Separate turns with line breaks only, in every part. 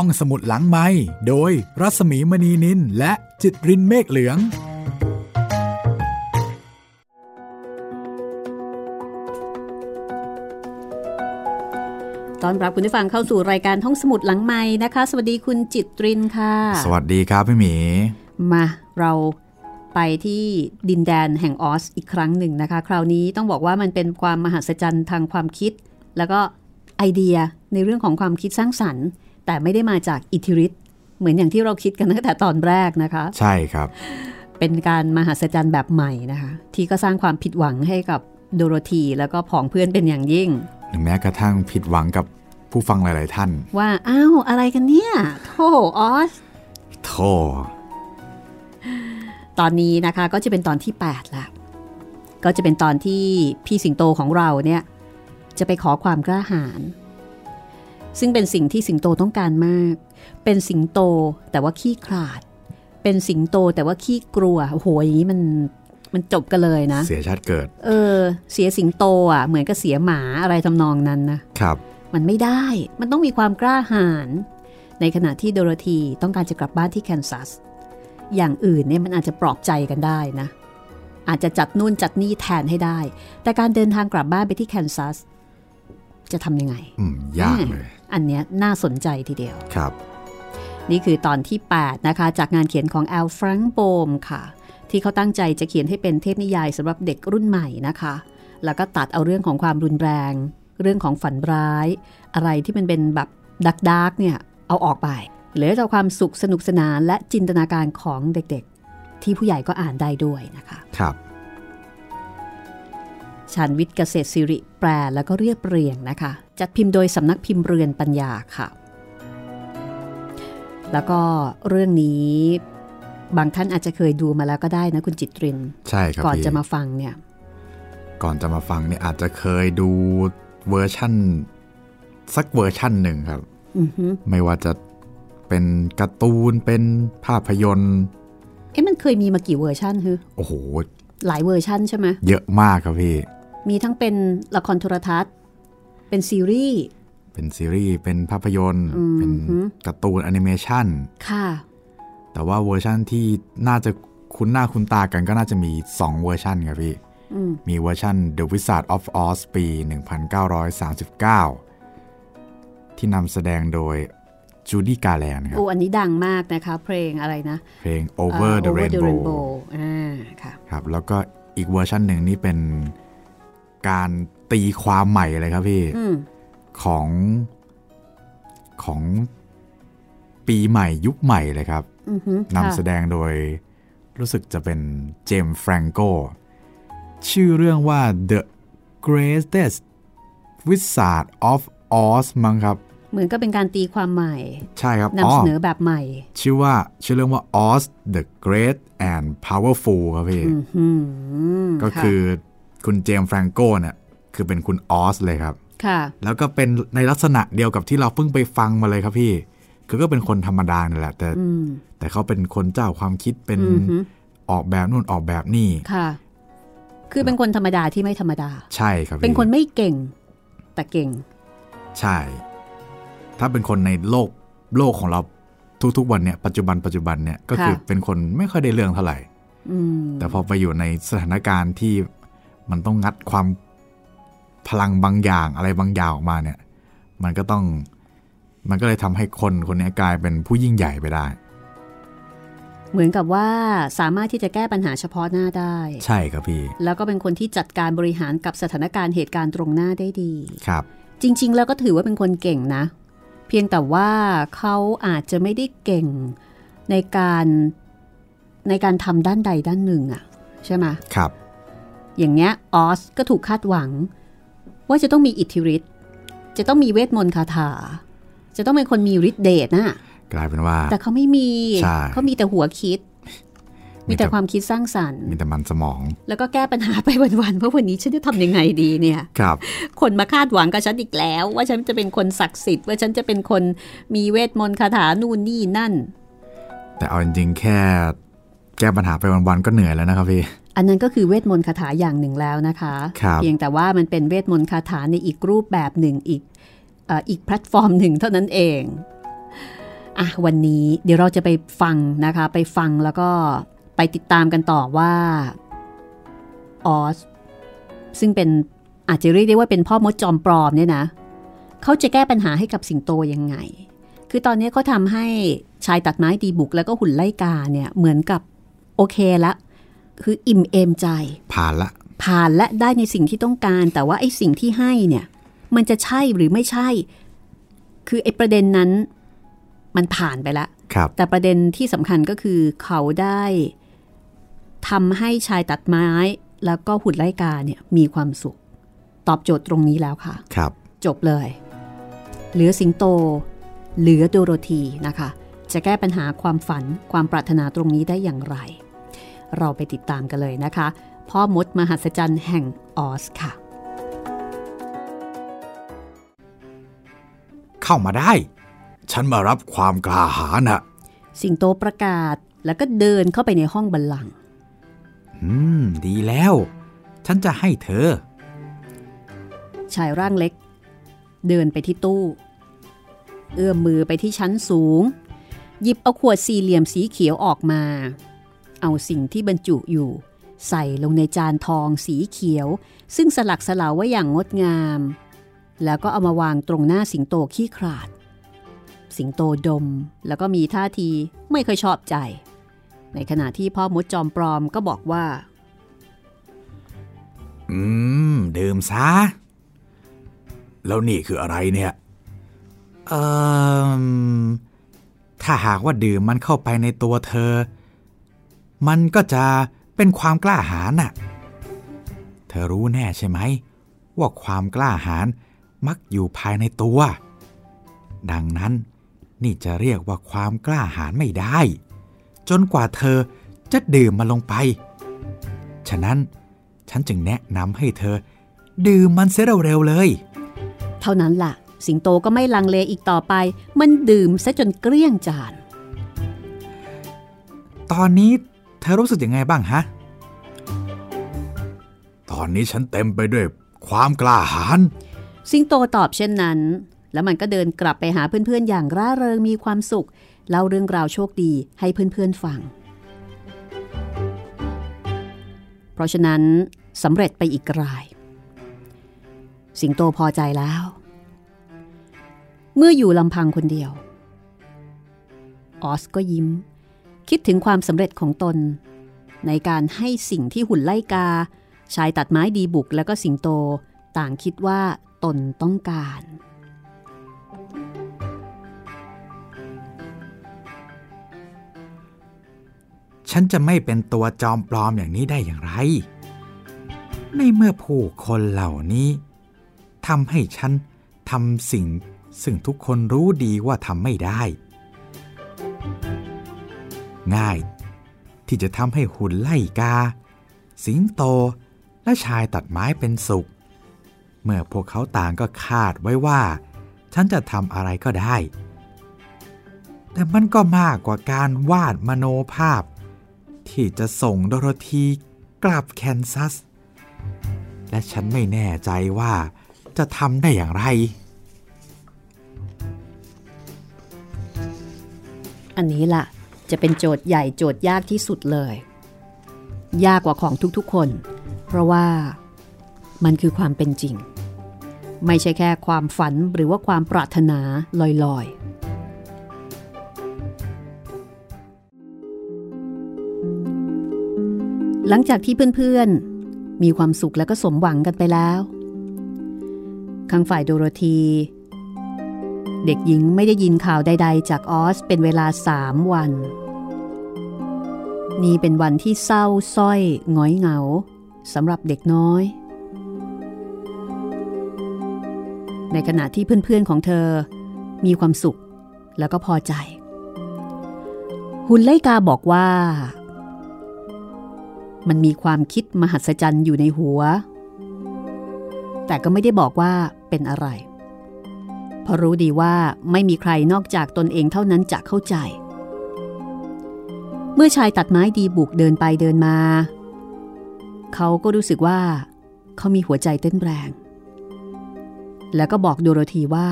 ท่องสมุดหลังไม้โดยรัสมีมณีนินและจิตรินเมฆเหลือง
ตอนรับคุณผู้ฟังเข้าสู่รายการท่องสมุดหลังไม้นะคะ สวัสดีคุณจิตรินค่ะ
สวัสดีครับพี่หมี
มาเราไปที่ดินแดนแห่งออสอีกครั้งหนึ่งนะคะ คราวนี้ต้องบอกว่ามันเป็นความมหัศจรรย์ทางความคิด แล้วก็ไอเดียในเรื่องของความคิดสร้างสรรค์ แต่ไม่ได้มาจากอิทธิฤทธิ์เหมือนอย่างที่เราคิดกันตั้งแต่ตอนแรกนะคะ
ใช่ครับ
เป็นการมหัศจรรย์แบบใหม่นะคะ ที่ก็สร้างความผิดหวังให้กับโดโรธีแล้วก็ผองเพื่อนเป็นอย่างยิ่ง
หรือแม้กระทั่งผิดหวังกับผู้ฟังหลาย ๆ ท่าน
ว่าอ้าวอะไรกันเนี่ยโธ่ออส
โธ
ตอนนี้นะคะก็จะเป็นตอนที่ 8 ละ ก็จะเป็นตอนที่พี่สิงโตของเราเนี่ย จะไปขอความกล้าหาญ ซึ่งเป็นสิ่งที่สิงโตต้องการมาก เป็นสิงโตแต่ว่าขี้ขลาด เป็นสิงโตแต่ว่าขี้กลัวโอ้โหอย่างนี้มันมันจบกันเลยนะ
เสียชาติเกิด
เออ เสียสิงโตอะ เหมือนกับเสียหมาอะไรทำนองนั้นนะ
ครับ
มันไม่ได้มันต้องมีความกล้าหาญในขณะที่โดโรธีต้องการจะกลับบ้านที่แคนซัส อย่างอื่นเนี่ยมันอาจจะปลอบใจกันได้นะ อาจจะจัดนู่นจัดนี่แทนให้ได้ แต่การเดินทางกลับบ้านไปที่แคนซัส จะทำยังไง
อืม ยากเลย
อันเนี้ยน่าสนใจทีเดียว
ครับ
นี่คือตอนที่ 8 นะคะ จากงานเขียนของแอลฟรังโบมค่ะ ที่เขาตั้งใจจะเขียนให้เป็นเทพนิยายสำหรับเด็กรุ่นใหม่นะคะ แล้วก็ตัดเอาเรื่องของความรุนแรง เรื่องของฝันร้าย อะไรที่มันเป็นแบบดักดักๆเนี่ยเอาออกไปเหลือแต่ความสุขสนุกสนานและจินตนาการของเด็กๆ ที่ผู้ใหญ่ก็อ่านได้ด้วยนะคะ
ครับ
ชานวิทย์เกษตรสิริแปลแล้วก็เรียบเรียงนะคะ จัดพิมพ์โดยสำนักพิมพ์เรือนปัญญาค่ะ แล้วก็เรื่องนี้บางท่านอาจจะเคยดูมาแล้วก็ได้นะคุณจิตริน
ใช่ครับ
ก่อน
พี่
จะมาฟังเนี่ย
ก่อนจะมาฟังเนี่ยอาจจะเคยดูเวอร์ชั่นสักเวอร์ชั่นหนึ่งครับ
อือฮึ
ไม่ว่าจะเป็นการ์ตูนเป็นภาพยนตร์
เอ๊ะมันเคยมีมากี่เวอร์ชันฮึ
โอ้โห
หลายเวอร์ชันใช่ไหม
เยอะมากครับพี่
มีทั้งเป็นละครโทรทัศน์ เป็นซีรีส์
เป็นซีรีส์เป็นภาพยนตร์
อืม
เป็นการ์ตูนแอนิเมชัน
ค่ะ
แต่ว่าเวอร์ชั่นที่น่าจะคุ้นหน้าคุ้นตากันก็น่าจะมี 2 เวอร์ชันครับพี่
อืม
มีเวอร์ชัน The Wizard of Oz ปี 1939 ที่นำแสดงโดยจูดี้กาแลนครับ
โอ้อันนี้ดังมากนะคะ เพลงอะไรนะ
เพลง Over
อ่า
the
Over the
Rainbow
Rainbow อ่าค่ะ
ครับแล้วก็อีกเวอร์ชันหนึ่งนี่เป็น การตีความใหม่เลยครับพี่
อืม
ของของปีใหม่ยุคใหม่เลยครับ
อือฮึ
นำ
ค่ะ
แสดงโดยรู้สึกจะเป็นเจมส์แฟรงโกชื่อเรื่องว่า The Greatest Wizard of Oz มั้งครับ
เหมือนก็เป็นการตีความใหม่
ใช่ครับ
นำเสนอแบบใหม่
ชื่อว่าชื่อเรื่องว่า Oz the Great and Powerful ครับพี่
อือหือ
ก็คือ คุณเจมส์แฟรงโกเนี่ยคือเป็นคุณออสเลยครับ
ค่ะ
แล้วก็เป็นในลักษณะเดียวกับที่เราเพิ่งไปฟังมาเลยครับพี่ คือก็เป็นคนธรรมดาเนี่ยแหละ แต่
อืม
แต่เขาเป็นคนเจ้าความคิดเป็น
อือฮึ
ออกแบบนู่นออกแบบนี่
ค่ะ คือเป็นคนธรรมดาที่ไม่ธรรมดา
ใช่ครับพี่
เป็นคนไม่เก่ง แต่เก่ง
ใช่ ถ้าเป็นคนในโลกโลกของเราทุกๆวันเนี่ยปัจจุบันปัจจุบันเนี่ยก็คือ
ค่ะ
เป็นคนไม่ค่อยได้เรื่องเท่าไหร่
อืม
แต่พอไปอยู่ในสถานการณ์ที่ มันต้องงัดความพลังบางอย่างอะไรบางอย่างออกมาเนี่ย มันก็ต้องมันก็เลยทำให้คนคนนี้กลายเป็นผู้ยิ่งใหญ่ไปได้
เหมือนกับว่าสามารถที่จะแก้ปัญหาเฉพาะหน้าได้
ใช่ครับพี่
แล้วก็เป็นคนที่จัดการบริหารกับสถานการณ์เหตุการณ์ตรงหน้าได้ดี
ครับ
จริง ๆ แล้วก็ถือว่าเป็นคนเก่งนะ เพียงแต่ว่าเขาอาจจะไม่ได้เก่งในการในการทำด้านใดด้านหนึ่งอะใช่ไหม
ครับ
อย่างเนี้ยออสก็ถูกคาดหวัง ว่าจะต้องมีอิทธิฤทธิ์จะต้องมีเวทมนต์คาถา จะต้องเป็นคนมีฤทธิ์เดชนะ
กลายเป็นว่า
แต่เขาไม่มี
ใช่
เขามีแต่หัวคิด มีแต่ความคิดสร้างสรรค์
มีแต่มันสมอง
แล้วก็แก้ปัญหาไปวันๆว่าวันนี้ฉันจะทำยังไงดีเนี่ย
ครับ
คนมาคาดหวังกับฉันอีกแล้ว ว่าฉันจะเป็นคนศักดิ์สิทธิ์ว่าฉันจะเป็นคนมีเวทมนต์คาถานู่นนี่นั่น
แต่เอาจริงๆแค่ แก้ปัญหาไปวันๆก็เหนื่อยแล้วนะครับพี่
อันนั้นก็คือเวทมนต์คาถาอย่างหนึ่งแล้วนะคะ
ครับ
เพียงแต่ว่ามันเป็นเวทมนต์คาถาในอีกรูปแบบหนึ่งอีกเอ่ออีกแพลตฟอร์มหนึ่งเท่านั้นเองอะวันนี้เดี๋ยวเราจะไปฟังนะคะ ไปฟังแล้วก็ไปติดตามกันต่อว่าออสซึ่งเป็นอาจจะเรียกได้ว่าเป็นพ่อมดจอมปลอมเนี่ยนะเขาจะแก้ปัญหาให้กับสิงโตยังไง คือตอนนี้เขาทำให้ชายตัดไม้ตีบุกแล้วก็หุ่นไล่กาเนี่ยเหมือนกับ โอเคละ คืออิ่มเอมใจ
ผ่านละ
ผ่านและได้ในสิ่งที่ต้องการ แต่ว่าไอ้สิ่งที่ให้เนี่ย มันจะใช่หรือไม่ใช่ คือไอ้ประเด็นนั้น มันผ่านไปแล้ว
ครับ
แต่ประเด็นที่สำคัญก็คือเขาได้ทำให้ชายตัดไม้ แล้วก็หุ่นไล่กาเนี่ยมีความสุข ตอบโจทย์ตรงนี้แล้วค่ะ
ครับ
จบเลย เหลือสิงโต เหลือโดโรธีนะคะ จะแก้ปัญหาความฝันความปรารถนาตรงนี้ได้อย่างไร เราไปติดตามกันเลยนะคะ พ่อมดมหัศจรรย์แห่งออสค่ะ
เข้ามาได้ ฉันมารับความกล้าหาญน่ะ
สิงโตประกาศแล้วก็เดินเข้าไปในห้องบัลลังก์
อืม ดีแล้ว ฉันจะให้เธอ
ชายร่างเล็ก เดินไปที่ตู้ เอื้อมมือไปที่ชั้นสูง หยิบเอาขวดสี่เหลี่ยมสีเขียวออกมา เอาสิ่งที่บรรจุอยู่ ใส่ลงในจานทองสีเขียว ซึ่งสลักสลาวไว้อย่างงดงาม แล้วก็เอามาวางตรงหน้าสิงโตขี้ขลาด สิงโตดมแล้วก็มีท่าทีไม่เคยชอบใจ ในขณะที่พ่อมดจอมปลอมก็บอกว่า
อืม ดื่มซะ แล้วนี่คืออะไรเนี่ย เอ่อถ้าหากว่าดื่มมันเข้าไปในตัวเธอ มันก็จะเป็นความกล้าหาญน่ะ เธอรู้แน่ใช่ไหม ว่าความกล้าหาญมักอยู่ภายในตัว ดังนั้นนี่จะเรียกว่าความกล้าหาญไม่ได้ จนกว่าเธอจะดื่มมันลงไป ฉะนั้นฉันจึงแนะนำให้เธอ ดื่มมันเสียเร็วๆเลย
เท่านั้นล่ะ สิงโตก็ไม่ลังเลอีกต่อไป มันดื่มซะจนเกลี้ยงจาน
ตอนนี้เธอรู้สึกยังไงบ้างฮะ ตอนนี้ฉันเต็มไปด้วยความกล้าหาญ
สิงโตตอบเช่นนั้น แล้วมันก็เดินกลับไปหาเพื่อนๆ อย่างร่าเริงมีความสุข เล่าเรื่องราวโชคดีให้เพื่อนๆฟัง เพราะฉะนั้นสำเร็จไปอีกราย สิงโตพอใจแล้ว เมื่ออยู่ลำพังคนเดียว ออสก็ยิ้ม คิดถึงความสำเร็จของตน ในการให้สิ่งที่หุ่นไล่กา ชายตัดไม้ดีบุกแล้วก็สิงโตต่างคิดว่าตนต้องการ
ฉันจะไม่เป็นตัวจอมปลอมอย่างนี้ได้อย่างไร ในเมื่อผู้คนเหล่านี้ทำให้ฉันทำสิ่งซึ่งทุกคนรู้ดีว่าทำไม่ได้ ง่าย ที่จะทำให้หุ่นไล่กา สิงโตและชายตัดไม้เป็นสุข เมื่อพวกเขาต่างก็คาดไว้ว่า ฉันจะทำอะไรก็ได้ แต่มันก็มากกว่าการวาดมโนภาพ ที่จะส่งโดโรธีกลับแคนซัส และฉันไม่แน่ใจว่าจะทำได้อย่างไร
อันนี้ล่ะ จะเป็นโจทย์ใหญ่โจทย์ยากที่สุดเลย ยากกว่าของทุกๆคน เพราะว่ามันคือความเป็นจริง ไม่ใช่แค่ความฝันหรือว่าความปรารถนาลอยๆ หลังจากที่เพื่อนๆ มีความสุขและก็สมหวังกันไปแล้ว ข้างฝ่ายโดโรธี เด็กหญิงไม่ได้ยินข่าวใด ๆ จากออสเป็นเวลาสามวัน นี่เป็นวันที่เศร้าส้อยหงอยเหงาสำหรับเด็กน้อย ในขณะที่เพื่อนๆของเธอมีความสุขแล้วก็พอใจหุนไลกาบอกว่า มันมีความคิดมหัศจรรย์อยู่ในหัว แต่ก็ไม่ได้บอกว่าเป็นอะไร เพราะรู้ดีว่าไม่มีใครนอกจากตนเองเท่านั้นจะเข้าใจ เมื่อชายตัดไม้ดีบุกเดินไปเดินมา เขาก็รู้สึกว่า เขามีหัวใจเต้นแรง แล้วก็บอกโดโรธีว่า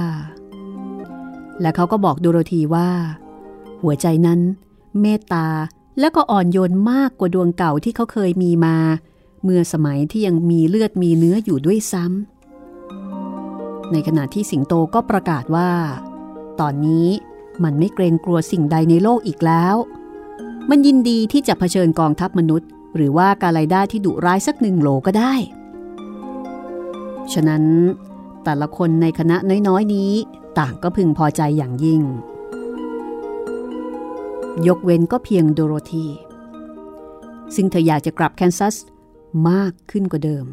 และเขาก็บอกโดโรธีว่า หัวใจนั้น เมตตาและก็อ่อนโยนมากกว่าดวงเก่าที่เขาเคยมีมา เมื่อสมัยที่ยังมีเลือดมีเนื้ออยู่ด้วยซ้ำ ในขณะที่สิงโตก็ประกาศว่า ตอนนี้มันไม่เกรงกลัวสิ่งใดในโลกอีกแล้ว มันยินดีที่จะเผชิญกองทัพมนุษย์ หรือว่ากาไลด้าที่ดุร้ายสักหนึ่งโหลก็ได้ ฉะนั้นแต่ละคนในคณะน้อยๆ นี้ต่างก็พึงพอใจอย่างยิ่ง ยกเว้นก็เพียงโดโรธีซึ่งเธออยากจะกลับแคนซัสมากขึ้นกว่าเดิม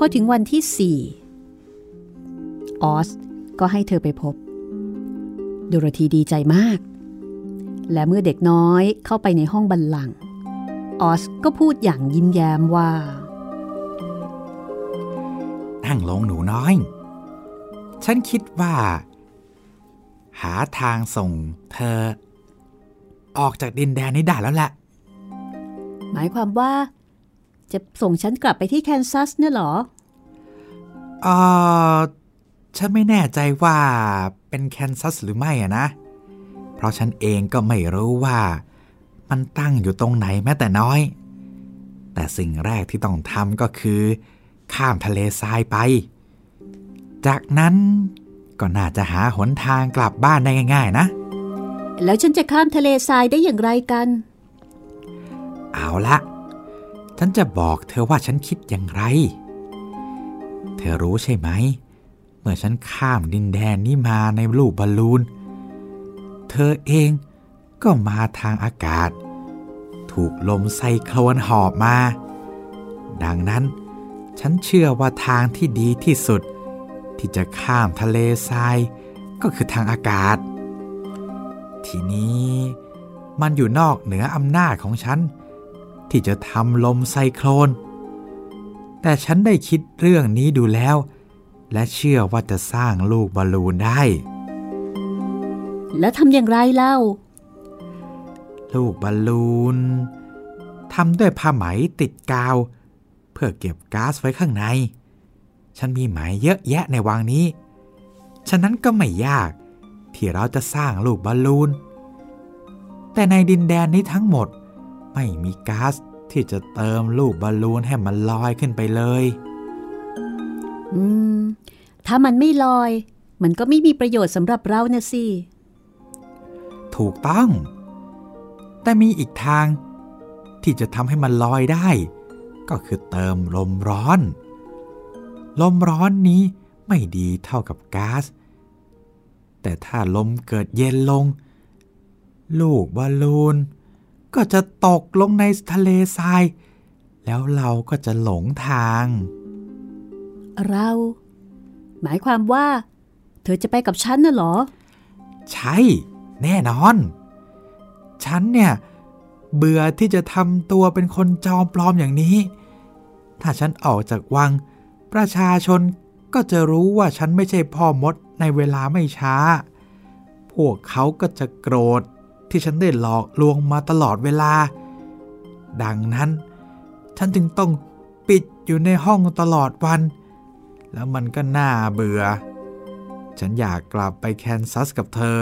พอถึงวันที่4ออสก็ให้เธอไปพบโดโรธีดีใจมาก และเมื่อเด็กน้อยเข้าไปในห้องบัลลังก์ออสก็พูดอย่างยิ้มแย้มว่า
นั่งลงหนูน้อย ฉันคิดว่า หาทางส่งเธอ ออกจากดินแดนนี้ได้แล้วแหละ
หมายความว่า จะส่งฉันกลับไปที่แคนซัสเนี่ยเหรอ
เออฉันไม่แน่ใจว่าเป็นแคนซัสหรือไม่อะนะ เพราะฉันเองก็ไม่รู้ว่ามันตั้งอยู่ตรงไหนแม้แต่น้อย แต่สิ่งแรกที่ต้องทำก็คือ ข้ามทะเลทรายไป จากนั้นก็น่าจะหาหนทางกลับบ้านได้ง่าย ๆ นะ
แล้วฉันจะข้ามทะเลทรายได้อย่างไรกัน
เอาละ ฉันจะบอกเธอว่าฉันคิดอย่างไร เธอรู้ใช่ไหม เมื่อฉันข้ามดินแดนนี้มาในลูกบอลลูน เธอเองก็มาทางอากาศ ถูกลมไซโคลนหอบมา ดังนั้นฉันเชื่อว่าทางที่ดีที่สุด ที่จะข้ามทะเลทรายก็คือทางอากาศ ทีนี้มันอยู่นอกเหนืออำนาจของฉัน ที่จะทำลมไซโคลน แต่ฉันได้คิดเรื่องนี้ดูแล้ว และเชื่อว่าจะสร้างลูกบอลลูนได้
แล้วทำอย่างไรเล่า
ลูกบอลลูนทำด้วยผ้าไหมติดกาว เพื่อเก็บก๊าซไว้ข้างใน ฉันมีไหมเยอะแยะในวังนี้ ฉะนั้นก็ไม่ยากที่เราจะสร้างลูกบอลลูน แต่ในดินแดนนี้ทั้งหมด ไม่มีก๊าซที่จะเติมลูกบอลลูนให้มันลอยขึ้นไปเลย
อืม ถ้ามันไม่ลอย มันก็ไม่มีประโยชน์สำหรับเรานะสิ
ถูกต้อง แต่มีอีกทาง ที่จะทำให้มันลอยได้ ก็คือเติมลมร้อน ลมร้อนนี้ไม่ดีเท่ากับก๊าซ แต่ถ้าลมเกิดเย็นลง ลูกบอลลูน ก็จะตกลงในทะเลทราย แล้วเราก็จะหลงทาง
เรา หมายความว่า เธอจะไปกับฉันน่ะเหรอ
ใช่ แน่นอน ฉันเนี่ย เบื่อที่จะทำตัวเป็นคนจอมปลอมอย่างนี้ ถ้าฉันออกจากวัง ประชาชนก็จะรู้ว่าฉันไม่ใช่พ่อมดในเวลาไม่ช้า พวกเขาก็จะโกรธ ที่ฉันได้หลอกลวงมาตลอดเวลา ดังนั้น ฉันจึงต้องปิดอยู่ในห้องตลอดวัน แล้วมันก็น่าเบื่อ ฉันอยากกลับไปแคนซัสกับเธอ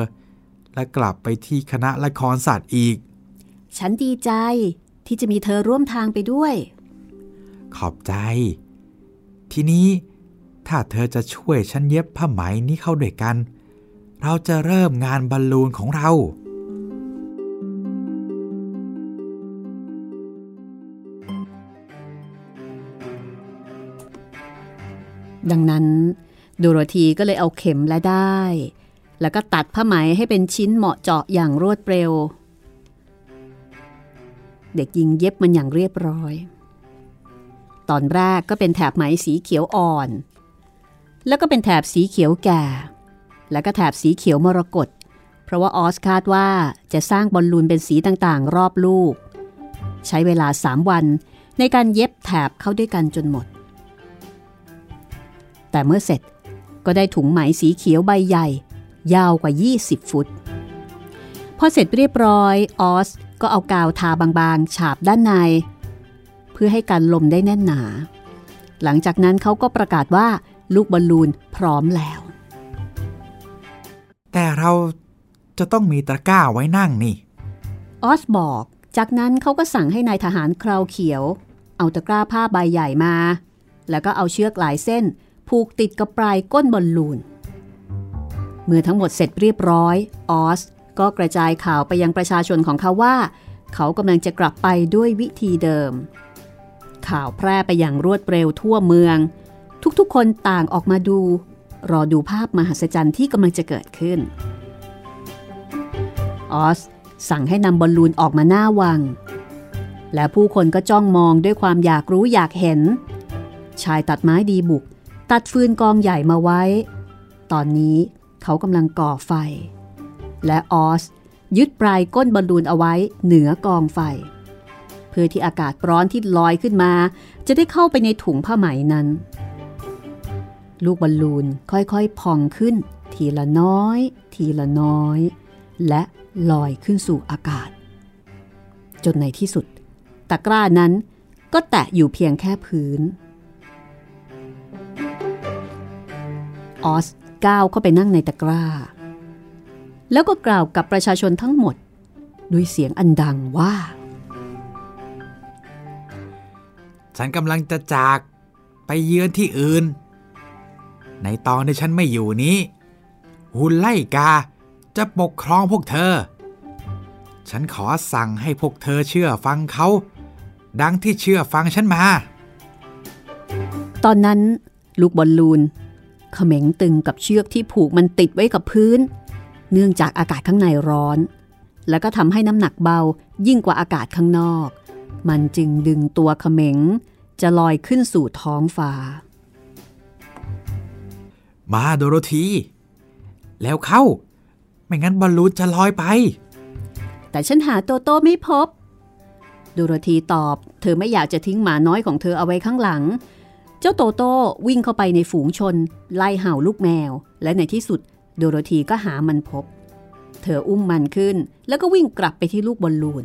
และกลับไปที่คณะละครศาสตร์อีก
ฉันดีใจที่จะมีเธอร่วมทางไปด้วย
ขอบใจ ทีนี้ถ้าเธอจะช่วยฉันเย็บผ้าไหมนี้เข้าด้วยกัน เราจะเริ่มงานบอลลูนของเรา
ดังนั้นโดโรธีก็เลยเอาเข็มและได้ แล้วก็ตัดผ้าไหมให้เป็นชิ้นเหมาะเจาะอย่างรวดเร็ว เด็กหญิงเย็บมันอย่างเรียบร้อย ตอนแรกก็เป็นแถบไหมสีเขียวอ่อน แล้วก็เป็นแถบสีเขียวแก่ แล้วก็แถบสีเขียวมรกตเพราะว่าออสคาดว่าจะสร้างบอลลูนเป็นสีต่างๆ รอบลูก ใช้เวลา3วันในการเย็บแถบเข้าด้วยกันจนหมด แต่เมื่อเสร็จก็ได้ถุงไหมสีเขียวใบใหญ่ ยาวกว่า 20 ฟุต พอเสร็จเรียบร้อยออสก็เอากาวทาบางๆ ฉาบด้านใน เพื่อให้กันลมได้แน่นหนา หลังจากนั้นเขาก็ประกาศว่าลูกบอลลูนพร้อมแล้ว
เราจะต้องมีตะกร้าไว้นั่งนี่
ออสบอก จากนั้นเขาก็สั่งให้นายทหารคราวเขียว เอาตะกร้าผ้าใบใหญ่มา แล้วก็เอาเชือกหลายเส้น ผูกติดกับปลายก้นบอลลูน เมื่อทั้งหมดเสร็จเรียบร้อย ออส ก็กระจายข่าวไปยังประชาชนของเขาว่า เขากำลังจะกลับไปด้วยวิธีเดิม ข่าวแพร่ไปอย่างรวดเร็วทั่วเมือง ทุกๆ คนต่างออกมาดู รอดูภาพมหัศจรรย์ที่กำลังจะเกิดขึ้น ออสสั่งให้นำบอลลูนออกมาหน้าวัง และผู้คนก็จ้องมองด้วยความอยากรู้อยากเห็น ชายตัดไม้ดีบุก ตัดฟืนกองใหญ่มาไว้ ตอนนี้เขากำลังก่อไฟ และออสยึดปลายก้นบอลลูนเอาไว้เหนือกองไฟ เพื่อที่อากาศร้อนที่ลอยขึ้นมา จะได้เข้าไปในถุงผ้าไหมนั้น ลูกบอลลูนค่อยๆพองขึ้น ทีละน้อย ทีละน้อย และลอยขึ้นสู่อากาศ จนในที่สุด ตะกร้านั้นก็แตะอยู่เพียงแค่พื้น ออสก้าวเข้าไปนั่งในตะกร้า แล้วก็กล่าวกับประชาชนทั้งหมด ด้วยเสียงอันดังว่า
ฉันกำลังจะจากไปเยือนที่อื่น ในตอนที่ฉันไม่อยู่นี้หุ่นไล่กาจะปกครองพวกเธอ ฉันขอสั่งให้พวกเธอเชื่อฟังเขา ดังที่เชื่อฟังฉันมา
ตอนนั้นลูกบอลลูน เขม็งตึงกับเชือกที่ผูกมันติดไว้กับพื้น เนื่องจากอากาศข้างในร้อน แล้วก็ทำให้น้ำหนักเบายิ่งกว่าอากาศข้างนอก มันจึงดึงตัวเขม็ง จะลอยขึ้นสู่ท้องฟ้า
มาโดโรธี แล้วเข้า ไม่งั้นบอลลูนจะลอยไป
แต่ฉันหาโตโต้ไม่พบ โดโรธีตอบ เธอไม่อยากจะทิ้งหมาน้อยของเธอเอาไว้ข้างหลังเจ้าโตโต้วิ่งเข้าไปในฝูงชน ไล่เห่าลูกแมว และในที่สุดโดโรธีก็หามันพบ เธออุ้มมันขึ้น แล้วก็วิ่งกลับไปที่ลูกบอลลูน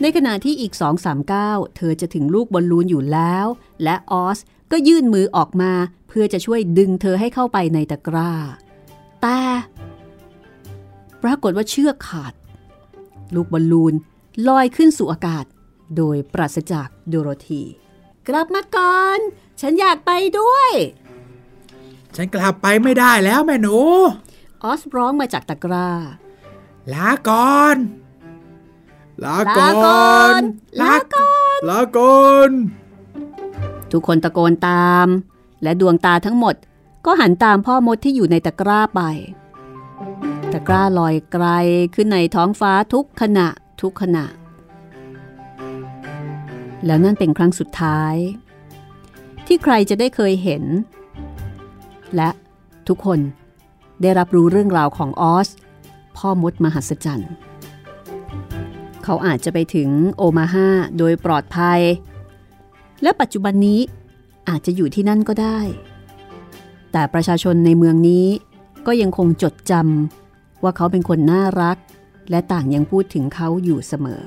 ในขณะที่อีกสองสามก้าวเธอจะถึงลูกบอลลูนอยู่แล้ว และออสก็ยื่นมือออกมาเพื่อจะช่วยดึงเธอให้เข้าไปในตะกร้า แต่ปรากฏว่าเชือกขาด ลูกบอลลูนลอยขึ้นสู่อากาศ โดยปราศจากโดโรธี กลับมาก่อน ฉันอยากไปด้วย
ฉันกลับไปไม่ได้แล้วแม่หนู
ออสร้องมาจากตะกร้า
ลาก่อนลาก่อน
ลาก่อน
ลาก่อน
ทุกคนตะโกนตาม และดวงตาทั้งหมดก็หันตามพ่อมดที่อยู่ในตะกร้าไป ตะกร้าลอยไกลขึ้นในท้องฟ้าทุกขณะทุกขณะ แล้วนั่นเป็นครั้งสุดท้าย ที่ใครจะได้เคยเห็น และทุกคนได้รับรู้เรื่องราวของออส พ่อมดมหัศจรรย์เขาอาจจะไปถึงโอมาฮาโดยปลอดภัย และปัจจุบันนี้อาจจะอยู่ที่นั่นก็ได้ แต่ประชาชนในเมืองนี้ก็ยังคงจดจำว่าเขาเป็นคนน่ารัก และต่างยังพูดถึงเขาอยู่เสมอ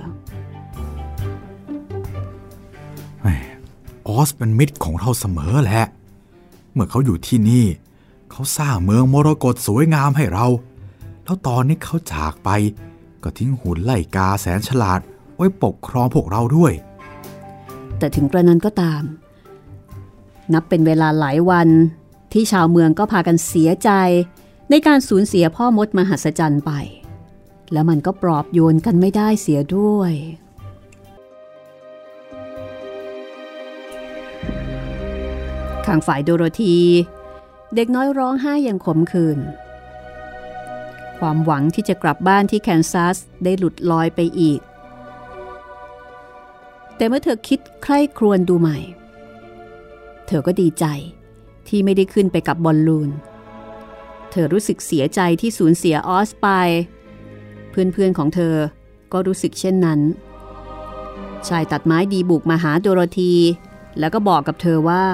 ออสเป็นมิตรของเราเสมอแหละ เมื่อเขาอยู่ที่นี่ เขาสร้างเมืองมรกตสวยงามให้เรา แล้วตอนนี้เขาจากไป ก็ทิ้งหุ่นไล่กาแสนฉลาดไว้ปกครองพวกเราด้วย
แต่ถึงกระนั้นก็ตาม นับเป็นเวลาหลายวันที่ชาวเมืองก็พากันเสียใจ ในการสูญเสียพ่อมดมหัศจรรย์ไป แล้วมันก็ปลอบโยนกันไม่ได้เสียด้วย ข้างฝ่ายโดโรธี เด็กน้อยร้องไห้อย่างขมขื่นความหวังที่จะกลับบ้านที่แคนซัสได้หลุดลอยไปอีก แต่เมื่อเธอคิดใคร่ครวญดูใหม่ เธอก็ดีใจที่ไม่ได้ขึ้นไปกับบอลลูน เธอรู้สึกเสียใจที่สูญเสียออสไป เพื่อนๆของเธอก็รู้สึกเช่นนั้น ชายตัดไม้ดีบุกมาหาโดโรธี แล้วก็บอกกับเธอว่า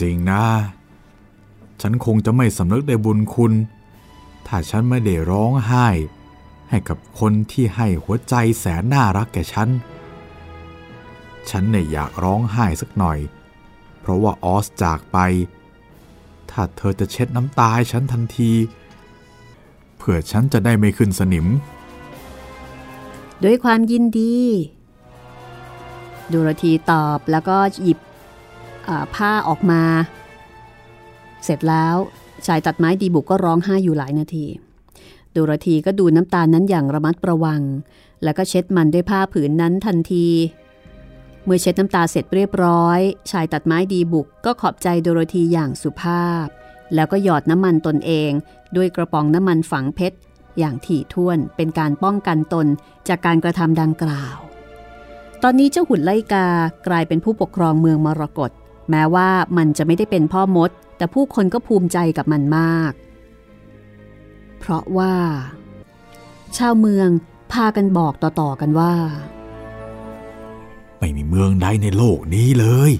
จริงนะ ฉันคงจะไม่สำนึกในบุญคุณ ถ้าฉันไม่ได้ร้องไห้ ให้กับคนที่ให้หัวใจแสนน่ารักแก่ฉัน ฉันเนี่ยอยากร้องไห้สักหน่อย เพราะว่าออสจากไป ถ้าเธอจะเช็ดน้ำตาให้ฉันทันทีเพื่อฉันจะได้ไม่ขึ้นสนิม
ด้วยความยินดีดูรธีตอบแล้วก็หยิบ ผ้าออกมา เสร็จแล้วชายตัดไม้ดีบุกก็ร้องไห้อยู่หลายนาทีดูรธีก็ดูน้ำตานั้นอย่างระมัดระวัง แล้วก็เช็ดมันด้วยผ้าผืนนั้นทันที เมื่อเช็ดน้ำตาเสร็จเรียบร้อย ชายตัดไม้ดีบุกก็ขอบใจโดโรธีอย่างสุภาพ แล้วก็หยอดน้ำมันตนเอง ด้วยกระป๋องน้ำมันฝังเพชรอย่างถี่ถ้วนเป็นการป้องกันตนจากการกระทำดังกล่าว ตอนนี้เจ้าหุ่นไลกากลายเป็นผู้ปกครองเมืองมรกต แม้ว่ามันจะไม่ได้เป็นพ่อมด แต่ผู้คนก็ภูมิใจกับมันมาก เพราะว่า ชาวเมืองพากันบอกต่อๆกันว่า
ไม่มีเมืองใดในโลกนี้เลย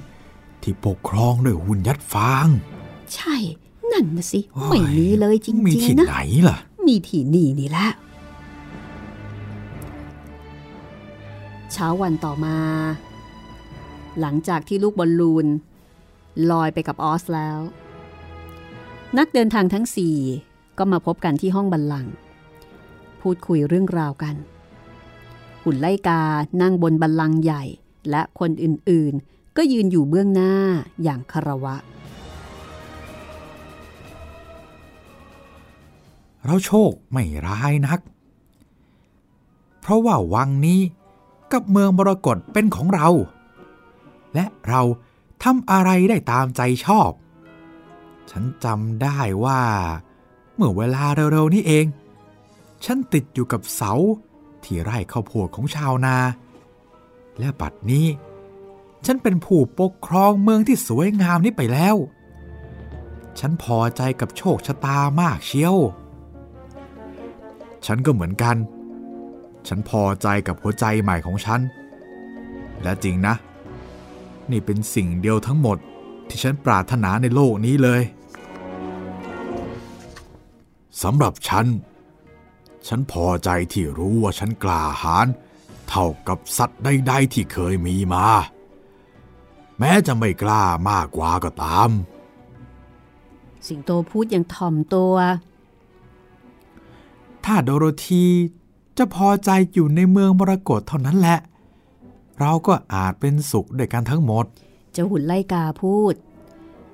ที่ปกครองด้วยหุ่นยัดฟาง
ใช่ นั่นนะสิ ไม่มีเลยจริงๆนะ
มีที่ไหนล่ะ
มีที่นี่นี่แหละเช้าวันต่อมา หลังจากที่ลูกบอลลูน ลอยไปกับออสแล้ว นักเดินทางทั้งสี่ก็มาพบกันที่ห้องบัลลังก์พูดคุยเรื่องราวกัน หุ่นไล่กานั่งบนบัลลังก์ใหญ่และคนอื่นๆ ก็ยืนอยู่เบื้องหน้าอย่างคารวะ
เราโชคไม่ร้ายนัก เพราะว่าวังนี้กับเมืองมรกตเป็นของเรา และเรา ทำอะไรได้ตามใจชอบ ฉันจำได้ว่า เมื่อเวลาเร็วๆนี้เอง ฉันติดอยู่กับเสาที่ไร่ข้าวโพดของชาวนา และบัดนี้ ฉันเป็นผู้ปกครองเมืองที่สวยงามนี้ไปแล้ว ฉันพอใจกับโชคชะตามากเชียว ฉันก็เหมือนกัน ฉันพอใจกับหัวใจใหม่ของฉัน และจริงนะ นี่เป็นสิ่งเดียวทั้งหมดที่ฉันปรารถนาในโลกนี้เลยสำหรับฉัน ฉันพอใจที่รู้ว่าฉันกล้าหาญเท่ากับสัตว์ใดๆที่เคยมีมา แม้จะไม่กล้ามากกว่าก็ตาม
สิงโตพูดอย่างถ่อมตัว
ถ้าโดโรธีจะพอใจอยู่ในเมืองมรกตเท่านั้นแหละ เราก็อาจเป็นสุขด้วยกันทั้งหมด
เจ้าหุ่นไล่กาพูด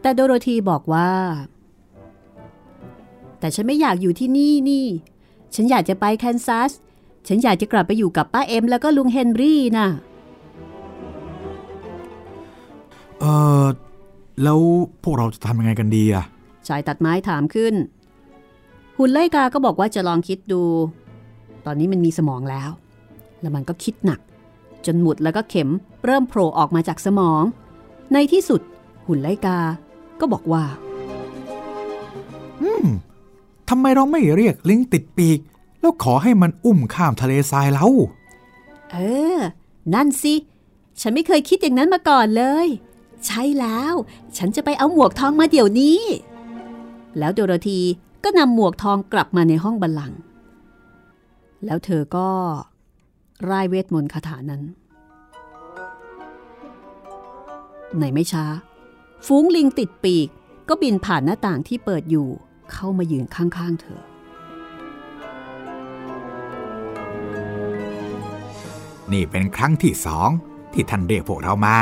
แต่โดโรธีบอกว่า แต่ฉันไม่อยากอยู่ที่นี่นี่ ฉันอยากจะไปแคนซัส ฉันอยากจะกลับไปอยู่กับป้าเอ็มแล้วก็ลุงเฮนรี่นะ่ะ
เออแล้วพวกเราจะทำยังไงกันดีอะ
ชายตัดไม้ถามขึ้น หุ่นไล่กาก็บอกว่าจะลองคิดดู ตอนนี้มันมีสมองแล้ว แล้วมันก็คิดหนัก จนหมุดแล้วก็เข็มเริ่มโผล่ออกมาจากสมอง ในที่สุด หุ่นไล่กา ก็บอกว่า
อืมทำไมเราไม่เรียกลิงติดปีก แล้วขอให้มันอุ้มข้ามทะเลทรายเล่า
เออ นั่นสิ ฉันไม่เคยคิดอย่างนั้นมาก่อนเลย ใช่แล้ว ฉันจะไปเอาหมวกทองมาเดี๋ยวนี้ แล้วโดโรธีก็นำหมวกทองกลับมาในห้องบัลลังก์แล้วเธอก็ ร่ายเวทมนต์คาถานั้น ในไม่ช้า ฝูงลิงติดปีกก็บินผ่านหน้าต่างที่เปิดอยู่เข้ามายืนข้างๆเธอ
นี่เป็นครั้งที่สองที่ท่านเรียกพวกเรามา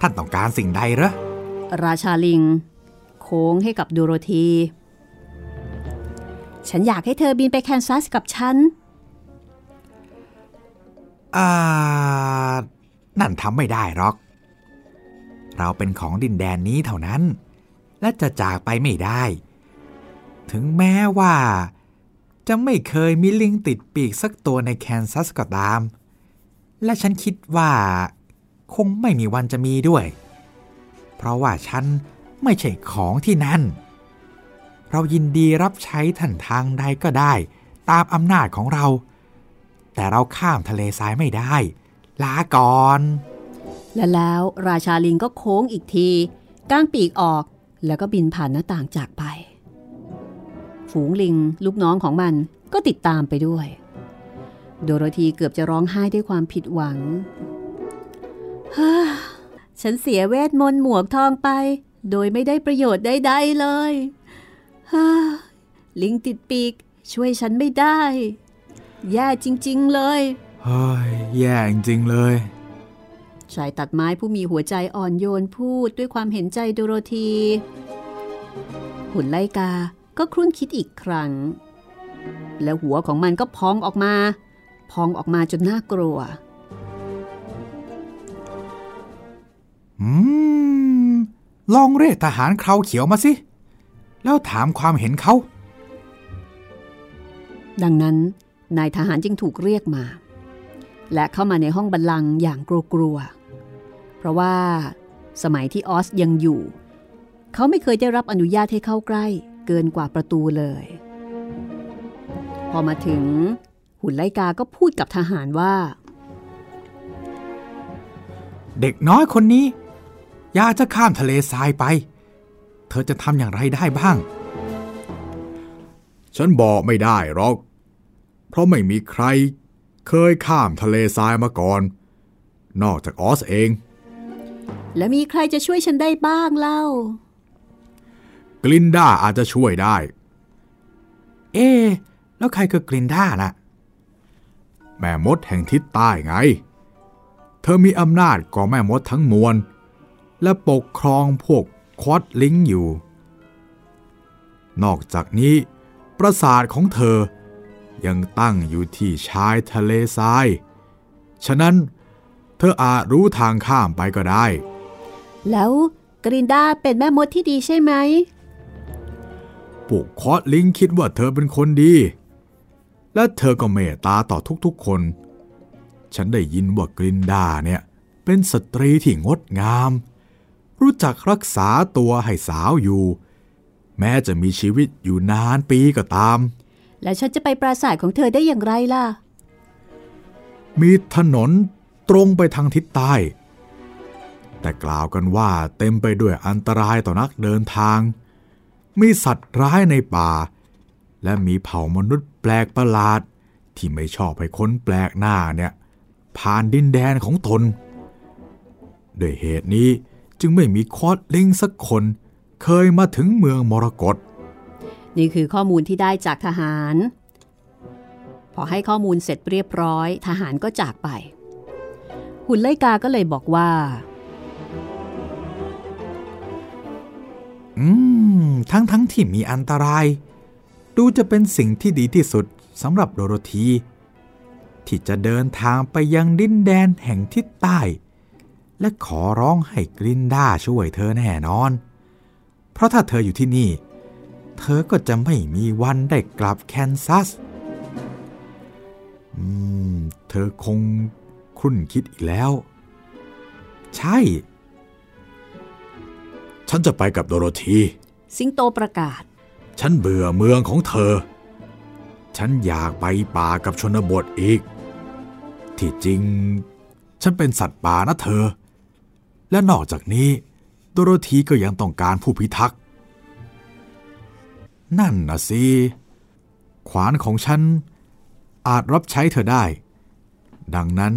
ท่านต้องการสิ่งใดเหรอ
ราชาลิง โค้งให้กับดูโรธี ฉันอยากให้เธอบินไปแคนซัสกับฉัน
อ่า นั่นทำไม่ได้หรอก เราเป็นของดินแดนนี้เท่านั้น และจะจากไปไม่ได้ ถึงแม้ว่า จะไม่เคยมีลิงติดปีกสักตัวในแคนซัสก็ตาม และฉันคิดว่า คงไม่มีวันจะมีด้วย เพราะว่าฉันไม่ใช่ของที่นั่น เรายินดีรับใช้ท่านทางใดก็ได้ ตามอำนาจของเรา แต่เราข้ามทะเลทรายไม่ได้ ลาก่อน
และแล้วราชาลิงก็โค้งอีกทีก้างปีกออกแล้วก็บินผ่านหน้าต่างจากไป ฝูงลิงลูกน้องของมันก็ติดตามไปด้วย โดโรธีเกือบจะร้องไห้ด้วยความผิดหวัง ฉันเสียเวทมนต์หมวกทองไป โดยไม่ได้ประโยชน์ใดๆเลย ลิงติดปีกช่วยฉันไม่ได้ แย่จริง ๆ เลย
เฮ้ย แย่จริง ๆ เลย
ชายตัดไม้ผู้มีหัวใจอ่อนโยนพูดด้วยความเห็นใจโดโรธี หุ่นไลกาก็ครุ่นคิดอีกครั้ง แล้วหัวของมันก็พองออกมา พองออกมาจนน่ากลัว
อืม ลองเรียกทหารเคราเขียวมาสิ แล้วถามความเห็นเขา
ดังนั้น นายทหารจึงถูกเรียกมา และเข้ามาในห้องบัลลังก์อย่างกลัวๆ เพราะว่าสมัยที่ออสยังอยู่ เขาไม่เคยได้รับอนุญาตให้เข้าใกล้เกินกว่าประตูเลย พอมาถึงหุ่นไลกาก็พูดกับทหารว่า
เด็กน้อยคนนี้ อยากจะข้ามทะเลทรายไป เธอจะทำอย่างไรได้บ้าง ฉันบอกไม่ได้หรอกเพ ราะไม่มีใครเคยข้ามทะเลทรายมาก่อน นอกจากออสเอง
แล้วมีใครจะช่วยฉันได้บ้างเล่า
กลินด้าอาจจะช่วยได้ เอ๊ะแล้วใครคือกลินด้าน่ะ แม่มดแห่งทิศใต้ไง เธอมีอำนาจก่อแม่มดทั้งมวล และปกครองพวกควอดลิงอยู่ นอกจากนี้ ปราสาทของเธอ ยังตั้งอยู่ที่ชายทะเลทราย ฉะนั้นเธออาจรู้ทางข้ามไปก็ได้
แล้วกรินดาเป็นแม่มดที่ดีใช่ไหม
พวกคอสลิงคิดว่าเธอเป็นคนดี และเธอก็เมตตาต่อทุกๆคน ฉันได้ยินว่ากรินดาเนี่ยเป็นสตรีที่งดงาม รู้จักรักษาตัวให้สาวอยู่ แม้จะมีชีวิตอยู่นานปีก็ตาม
แล้วฉันจะไปปราสาทของเธอได้อย่างไรล่ะ
มีถนนตรงไปทางทิศใต้ แต่กล่าวกันว่าเต็มไปด้วยอันตรายต่อนักเดินทาง มีสัตว์ร้ายในป่า และมีเผ่ามนุษย์แปลกประหลาด ที่ไม่ชอบให้คนแปลกหน้าเนี่ย ผ่านดินแดนของตนด้วยเหตุนี้จึงไม่มีคอดลิงสักคนเคยมาถึงเมืองมรกต
นี่คือข้อมูลที่ได้จากทหาร พอให้ข้อมูลเสร็จเรียบร้อย ทหารก็จากไป หุ่นไลกาก็เลยบอกว่า
อืม ทั้งทั้งที่มีอันตราย ดูจะเป็นสิ่งที่ดีที่สุดสำหรับโดโรธีที่จะเดินทางไปยังดินแดนแห่งทิศใต้ และขอร้องให้กลินด้าช่วยเธอแน่นอน เพราะถ้าเธออยู่ที่นี่ เธอก็จะไม่มีวันได้กลับแคนซัส อืม เธอคงครุ่นคิดอีกแล้ว ใช่ ฉันจะไปกับโดโรธี
สิงโตประกาศ
ฉันเบื่อเมืองของเธอ ฉันอยากไปป่ากับชนบทอีก ที่จริง ฉันเป็นสัตว์ป่านะเธอ และนอกจากนี้ โดโรธีก็ยังต้องการผู้พิทักษ์ นั่นนะสิขวานของฉัน อาจรับใช้เธอได้ ดังนั้น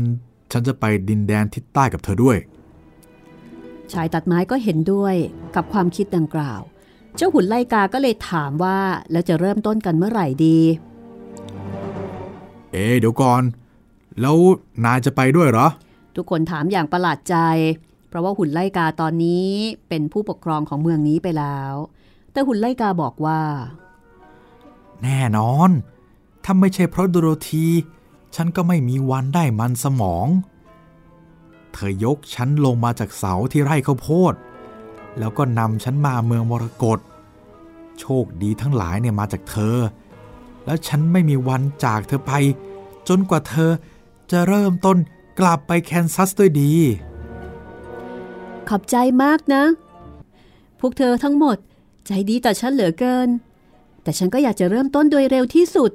ฉันจะไปดินแดนทิศใต้กับเธอด้วย
ชายตัดไม้ก็เห็นด้วยกับความคิดดังกล่าว เจ้าหุ่นไลกาก็เลยถามว่าแล้วจะเริ่มต้นกันเมื่อไหร่ดี
เอ๊ะเดี๋ยวก่อน แล้วนายจะไปด้วยเหรอ
ทุกคนถามอย่างประหลาดใจ เพราะว่าหุ่นไลกาตอนนี้เป็นผู้ปกครองของเมืองนี้ไปแล้ว แต่หุ่นไลกาบอกว่า
แน่นอน ถ้าไม่ใช่เพราะโดโรธี ฉันก็ไม่มีวันได้มันสมอง เธอยกฉันลงมาจากเสาที่ไร่ข้าวโพด แล้วก็นำฉันมาเมืองมรกต โชคดีทั้งหลายเนี่ยมาจากเธอ แล้วฉันไม่มีวันจากเธอไป จนกว่าเธอจะเริ่มต้นกลับไปแคนซัสด้วยดี
ขอบใจมากนะ พวกเธอทั้งหมด ใจดีต่อฉันเหลือเกิน แต่ฉันก็อยากจะเริ่มต้นโดยเร็วที่สุด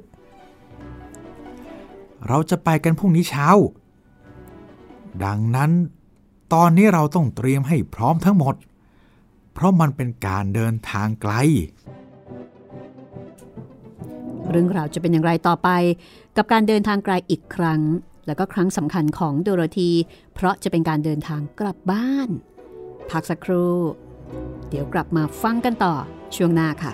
เราจะไปกันพรุ่งนี้เช้า ดังนั้น ตอนนี้เราต้องเตรียมให้พร้อมทั้งหมด เพราะมันเป็นการเดินทางไกล
เรื่องราวจะเป็นอย่างไรต่อไป กับการเดินทางไกลอีกครั้ง แล้วก็ครั้งสำคัญของโดโรธีเพราะจะเป็นการเดินทางกลับบ้าน พักสักครู่ เดี๋ยวกลับมาฟังกันต่อช่วงหน้าค่ะ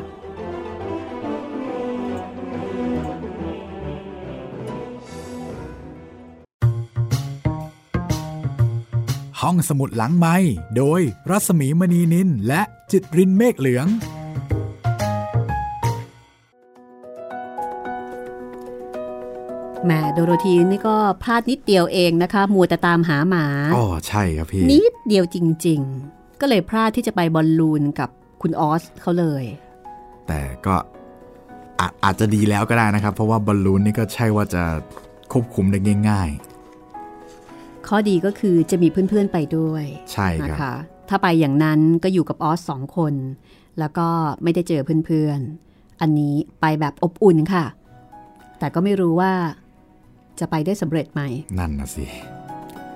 ห้องสมุดหลังไม้โดยรัสมีมณีนินและจิตรินเมฆเหลือง
แหมโดโรธีนี่ก็พลาดนิดเดียวเองนะคะ มัวแต่ตามหาหมา
อ๋อ ใช่ครับพี่
นิดเดียวจริง ๆ ก็เลยพลาดที่จะไปบอลลูนกับคุณออสเขาเลย
แต่ก็อาอาจจะดีแล้วก็ได้นะครับ เพราะว่าบอลลูนนี่ก็ใช่ว่าจะควบคุมได้ง่าย
ข้อดีก็คือจะมีเพื่อนๆไปด้วย
ๆใช่ค
นะ
รับ
คะถ้าไปอย่างนั้นก็อยู่กับออสสองคน แล้วก็ไม่ได้เจอเพื่อนๆ อันนี้ไปแบบอบอุ่นค่ะ แต่ก็ไม่รู้ว่าจะไปได้สำเร็จไหม
นั่นนะสิ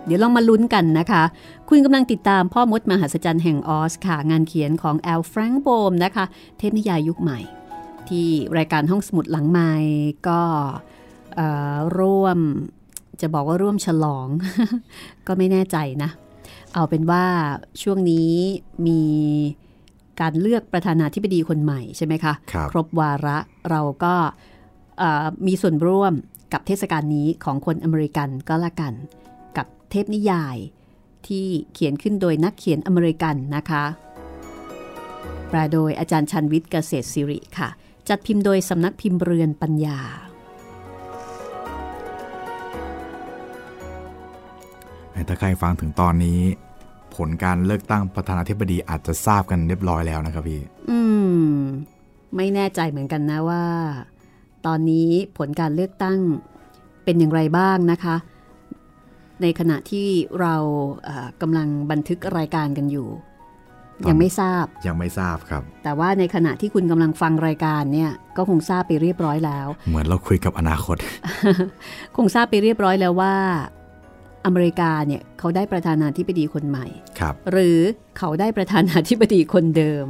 เดี๋ยวลองมาลุ้นกันนะคะ คุณกำลังติดตามพ่อมดมหัศจรรย์แห่งออสค่ะ งานเขียนของแอลแฟรงโบมนะคะ เทพนิยายยุคใหม่ ที่รายการห้องสมุดหลังไม้ก็เอ่อร่วมจะบอกว่าร่วมฉลอง ก็ไม่แน่ใจนะ เอาเป็นว่าช่วงนี้มีการเลือกประธานาธิบดีคนใหม่ใช่ไหมคะ
ครับ
ครบวาระเราก็เอ่อมีส่วนร่วมกับเทศกาลนี้ของคนอเมริกันก็แล้วกันกับ เทพนิยาย ที่เขียนขึ้นโดยนักเขียนอเมริกันนะคะ แปลโดยอาจารย์ชันวิทย์เกษตรศิริค่ะ จัดพิมพ์โดยสำนักพิมพ์เรือนปัญญา
ถ้าใครฟังถึงตอนนี้ ผลการเลือกตั้งประธานาธิบดีอาจจะทราบกันเรียบร้อยแล้วนะครับพี่
อืม ไม่แน่ใจเหมือนกันนะว่า ตอนนี้ผลการเลือกตั้งเป็นอย่างไรบ้างนะคะ ในขณะที่เราเอ่อกำลังบันทึกรายการกันอยู่
ตอน
ยังไม่ทราบ
ยังไม่ทราบครับ
แต่ว่าในขณะที่คุณกำลังฟังรายการเนี่ยก็คงทราบไปเรียบร้อยแล้ว
เหมือนเราคุยกับอนาคต
คงทราบไปเรียบร้อยแล้วว่าอเมริกาเนี่ยเขาได้ประธานาธิบดีคนใหม่
ครับ
หรือเขาได้ประธานาธิบดีคนเดิม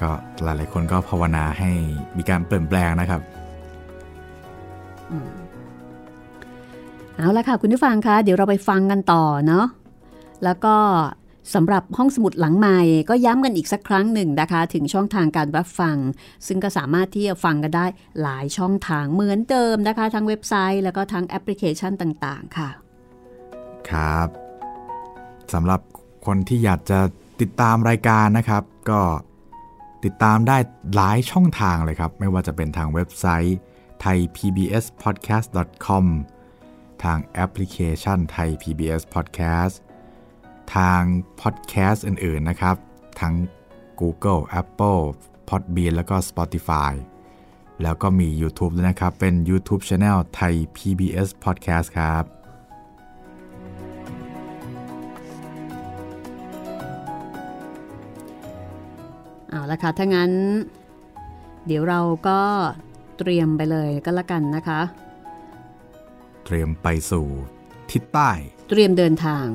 ก็หลายๆคนก็ภาวนาให้มีการเปลี่ยนแปลงนะครับ
เอาละค่ะคุณผู้ฟังคะเดี๋ยวเราไปฟังกันต่อเนาะแล้วก็สำหรับห้องสมุดหลังใหม่ก็ย้ำกันอีกสักครั้งหนึ่งนะคะ ถึงช่องทางการรับฟัง ซึ่งก็สามารถที่จะฟังกันได้หลายช่องทางเหมือนเดิมนะคะ ทั้งเว็บไซต์แล้วก็ทั้งแอปพลิเคชันต่างๆ ค่ะ
ครับสำหรับคนที่อยากจะติดตามรายการนะครับ ก็ติดตามได้หลายช่องทางเลยครับ ไม่ว่าจะเป็นทางเว็บไซต์ thaipbspodcast.com ทางแอปพลิเคชัน Thai PBS Podcast ทางพอดแคสต์อื่น ๆ นะครับ ทั้ง Google Apple Podbean แล้วก็ Spotify แล้วก็มี YouTube ด้วยนะครับ เป็น YouTube Channel Thai PBS Podcast ครับ
เอาละค่ะ ถ้างั้น เดี๋ยวเราก็เตรียมไปเลยก็แล้วกันนะคะ
เตรียมไปสู่ทิศใต้
เตรียมเดินทาง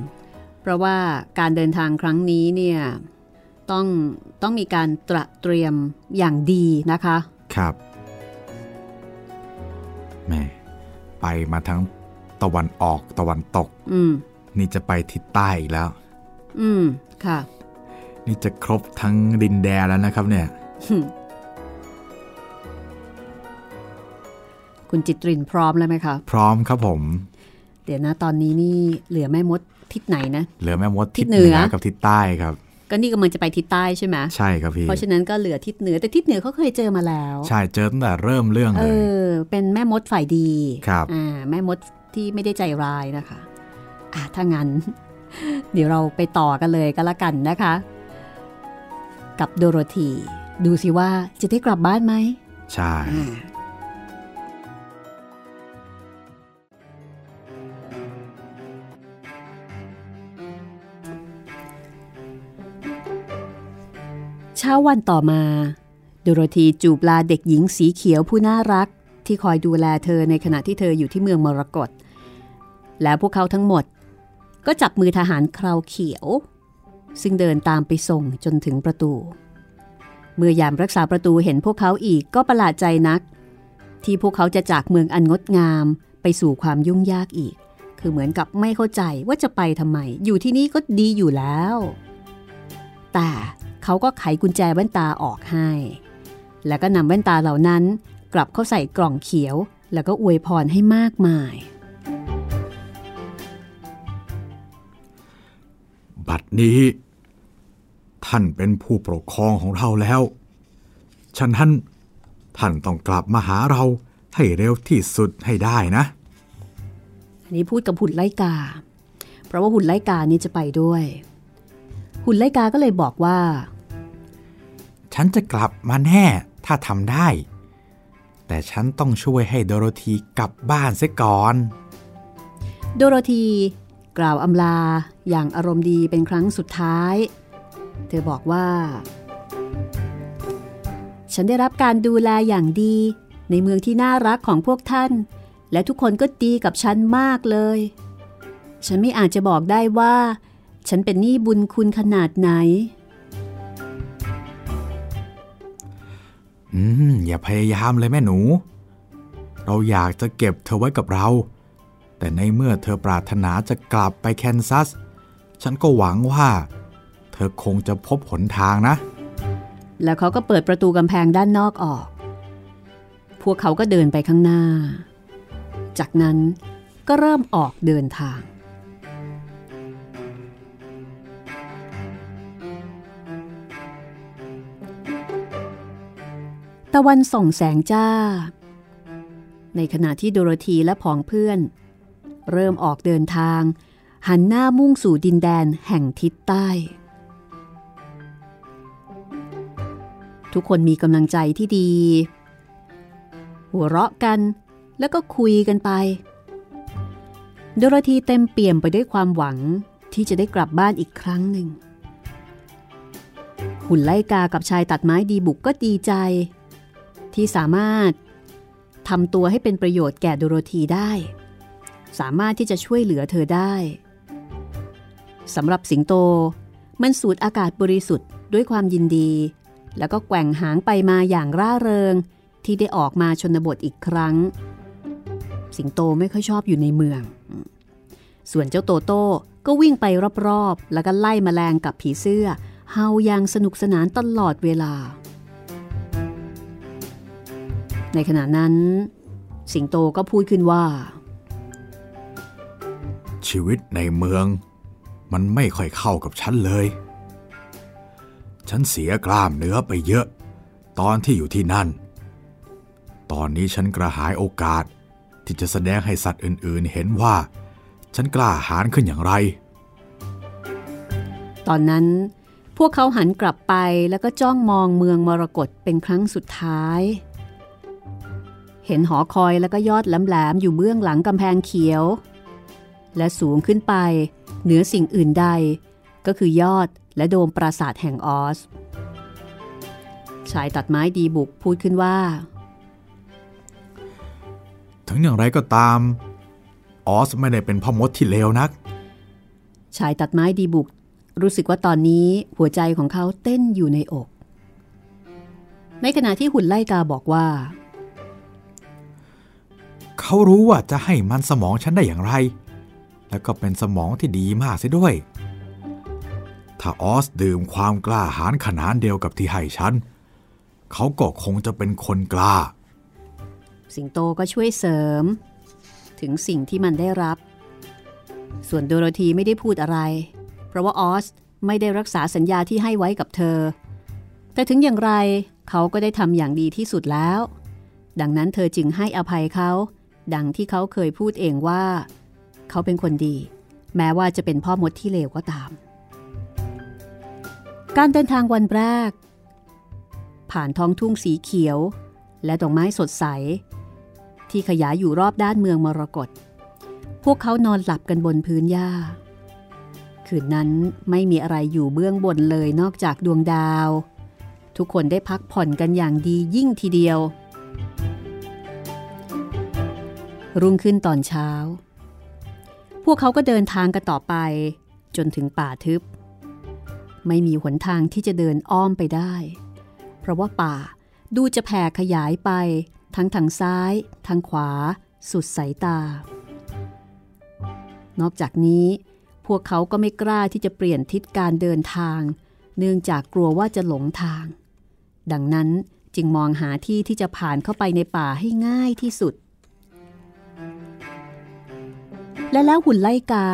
เพราะว่าการเดินทางครั้งนี้เนี่ยต้องต้องมีการตระเตรียมอย่างดีนะคะ
ครับแหม่ไปมาทั้งตะวันออกตะวันตก
อืม
นี่จะไปทิศใต้อีกแล้ว
อืมค่ะ
นี่จะครบทั้งดินแดนแล้วนะครับเนี่ย
คุณจิตรินพร้อมแล้วไหมคะ
พร้อมครับผม
เดี๋ยวนะตอนนี้นี่เหลือแม่มดทิศไหนนะ
เหลือแม่มด
ทิ
ทิ
ศ
ศ
เห
เห
นื
นื
อ
อกับทิศใต้ครับ
ก็นี่กำลังจะไปทิศใต้ใช่ไหม
ใช่ครับพี่
เพราะฉะนั้นก็เหลือทิศเหนือแต่ทิศเหนือเขาเคยเจอมาแล้ว
ใช่เจอตั้งแต่เริ่มเรื่อง
เอ
เลย
อเป็นแม่มดฝ่ายดี
ครับ
อ่าแม่มดที่ไม่ได้ใจร้ายนะคะอ่าถ้างั้น เดี๋ยวเราไปต่อกันเลยก็แล้วกันนะคะ กับโดโรธีดูสิว่าจะได้กลับบ้านไหม
ใช่
เช้าวันต่อมา โดโรธีจูบลาเด็กหญิงสีเขียวผู้น่ารัก ที่คอยดูแลเธอในขณะที่เธออยู่ที่เมืองมรกตแล้วพวกเขาทั้งหมด ก็จับมือทหารคราวเขียว ซึ่งเดินตามไปส่งจนถึงประตู เมื่อยามรักษาประตูเห็นพวกเขาอีกก็ประหลาดใจนัก ที่พวกเขาจะจากเมืองอันงดงามไปสู่ความยุ่งยากอีก คือเหมือนกับไม่เข้าใจว่าจะไปทำไม อยู่ที่นี่ก็ดีอยู่แล้ว แต่ เขาก็ไขกุญแจแว่นตาออกให้ แล้วก็นำแว่นตาเหล่านั้นกลับเข้าใส่กล่องเขียว แล้วก็อวยพรให้มากมาย
บัดนี้ ท่านเป็นผู้ปกครองของเราแล้ว ฉันท่านท่านต้องกลับมาหาเราให้เร็วที่สุดให้ได้นะ
อันนี้พูดกับหุ่นไล่กา เพราะว่าหุ่นไล่กานี้จะไปด้วย หุ่นไล่กาก็เลยบอกว่า
ฉันจะกลับมาแน่ถ้าทำได้ แต่ฉันต้องช่วยให้โดโรธีกลับบ้านเสียก่อน
โดโรธีกล่าวอำลาอย่างอารมณ์ดีเป็นครั้งสุดท้าย เธอบอกว่า ฉันได้รับการดูแลอย่างดี ในเมืองที่น่ารักของพวกท่าน และทุกคนก็ดีกับฉันมากเลย ฉันไม่อาจจะบอกได้ว่า ฉันเป็นหนี้บุญคุณขนาดไหน
อืม อย่าพยายามเลยแม่หนู เราอยากจะเก็บเธอไว้กับเรา แต่ในเมื่อเธอปรารถนาจะกลับไปแคนซัส ฉันก็หวังว่า เธอคงจะพบหนทางนะ
แล้วเขาก็เปิดประตูกำแพงด้านนอกออก พวกเขาก็เดินไปข้างหน้า จากนั้นก็เริ่มออกเดินทาง ตะวันส่องแสงจ้า ในขณะที่โดโรธีและผองเพื่อน เริ่มออกเดินทาง หันหน้ามุ่งสู่ดินแดนแห่งทิศใต้ ทุกคนมีกำลังใจที่ดี หัวเราะกันแล้วก็คุยกันไป โดโรธีเต็มเปี่ยมไปด้วยความหวังที่จะได้กลับบ้านอีกครั้งหนึ่งหุ่นไล่กากับชายตัดไม้ดีบุกก็ดีใจ ที่สามารถทำตัวให้เป็นประโยชน์แก่โดโรธีได้ สามารถที่จะช่วยเหลือเธอได้สำหรับสิงโต มันสูดอากาศบริสุทธิ์ด้วยความยินดี แล้วก็แกว่งหางไปมาอย่างร่าเริงที่ได้ออกมาชนบทอีกครั้ง สิงโตไม่ค่อยชอบอยู่ในเมือง ส่วนเจ้าโตโต้ก็วิ่งไปรอบๆ แล้วก็ไล่มแมลงกับผีเสื้อ เฮาอย่างสนุกสนานตลอดเวลา ในขณะนั้น สิงโตก็พูดขึ้นว่า
ชีวิตในเมือง มันไม่ค่อยเข้ากับฉันเลย ฉันเสียกล้ามเนื้อไปเยอะ ตอนที่อยู่ที่นั่น ตอนนี้ฉันกระหายโอกาสที่จะแสดงให้สัตว์อื่นๆ เห็นว่า ฉันกล้าหาญขึ้นอย่างไร
ตอนนั้นพวกเขาหันกลับไปแล้วก็จ้องมองเมืองมรกตเป็นครั้งสุดท้าย เห็นหอคอยแล้วก็ยอดแหลมๆอยู่เบื้องหลังกำแพงเขียว และสูงขึ้นไปเหนือสิ่งอื่นใด ก็คือยอดและโดมปราสาทแห่งออส ชายตัดไม้ดีบุกพูดขึ้นว่า
ถึงอย่างไรก็ตาม ออสไม่ได้เป็นพ่อมดที่เลวนัก
ชายตัดไม้ดีบุก รู้สึกว่าตอนนี้หัวใจของเขาเต้นอยู่ในอก ในขณะที่หุ่นไล่กาบอกว่า
เขารู้ว่าจะให้มันสมองฉันได้อย่างไร แล้วก็เป็นสมองที่ดีมากเสียด้วย ถ้าออสดื่มความกล้าหาญขนาดเดียวกับที่ให้ฉัน เขาก็คงจะเป็นคนกล้า
สิงโตก็ช่วยเสริม ถึงสิ่งที่มันได้รับ ส่วนโดโรธีไม่ได้พูดอะไร เพราะว่าออสไม่ได้รักษาสัญญาที่ให้ไว้กับเธอ แต่ถึงอย่างไรเขาก็ได้ทำอย่างดีที่สุดแล้วดังนั้นเธอจึงให้อภัยเขา ดังที่เขาเคยพูดเองว่า เขาเป็นคนดี แม้ว่าจะเป็นพ่อมดที่เลวก็ตาม การเดินทางวันแรก ผ่านท้องทุ่งสีเขียว และดอกไม้สดใส ที่ขยายอยู่รอบด้านเมืองมรกตพวกเขานอนหลับกันบนพื้นหญ้า คืนนั้นไม่มีอะไรอยู่เบื้องบนเลยนอกจากดวงดาว ทุกคนได้พักผ่อนกันอย่างดียิ่งทีเดียว รุ่งขึ้นตอนเช้า พวกเขาก็เดินทางกันต่อไปจนถึงป่าทึบ ไม่มีหนทางที่จะเดินอ้อมไปได้ เพราะว่าป่าดูจะแผ่ขยายไป ทั้งทางซ้าย ทางขวา สุดสายตา นอกจากนี้พวกเขาก็ไม่กล้าที่จะเปลี่ยนทิศการเดินทาง เนื่องจากกลัวว่าจะหลงทาง ดังนั้นจึงมองหาที่ที่จะผ่านเข้าไปในป่าให้ง่ายที่สุด และแล้วหุ่นไล่กา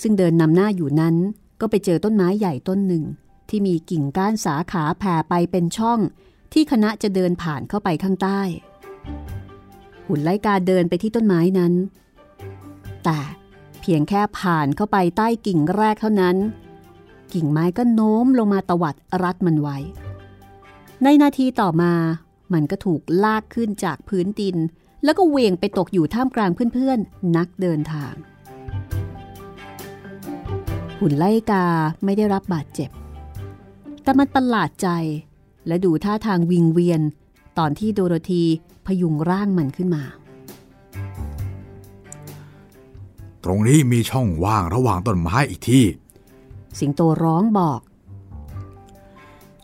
ซึ่งเดินนำหน้าอยู่นั้น ก็ไปเจอต้นไม้ใหญ่ต้นหนึ่ง ที่มีกิ่งก้านสาขาแผ่ไปเป็นช่อง ที่คณะจะเดินผ่านเข้าไปข้างใต้ หุ่นไล่กาเดินไปที่ต้นไม้นั้น แต่เพียงแค่ผ่านเข้าไปใต้กิ่งแรกเท่านั้น กิ่งไม้ก็โน้มลงมาตวัดรัดมันไว้ ในนาทีต่อมามันก็ถูกลากขึ้นจากพื้นดิน แล้วก็เวียงไปตกอยู่ท่ามกลางเพื่อนๆ นักเดินทาง หุ่นไล่กาไม่ได้รับบาดเจ็บ แต่มันประหลาดใจ และดูท่าทางวิงเวียน ตอนที่โดโรธีพยุงร่างมันขึ้นมา
ตรงนี้มีช่องว่างระหว่างต้นไม้อีกที่
สิงโตร้องบอก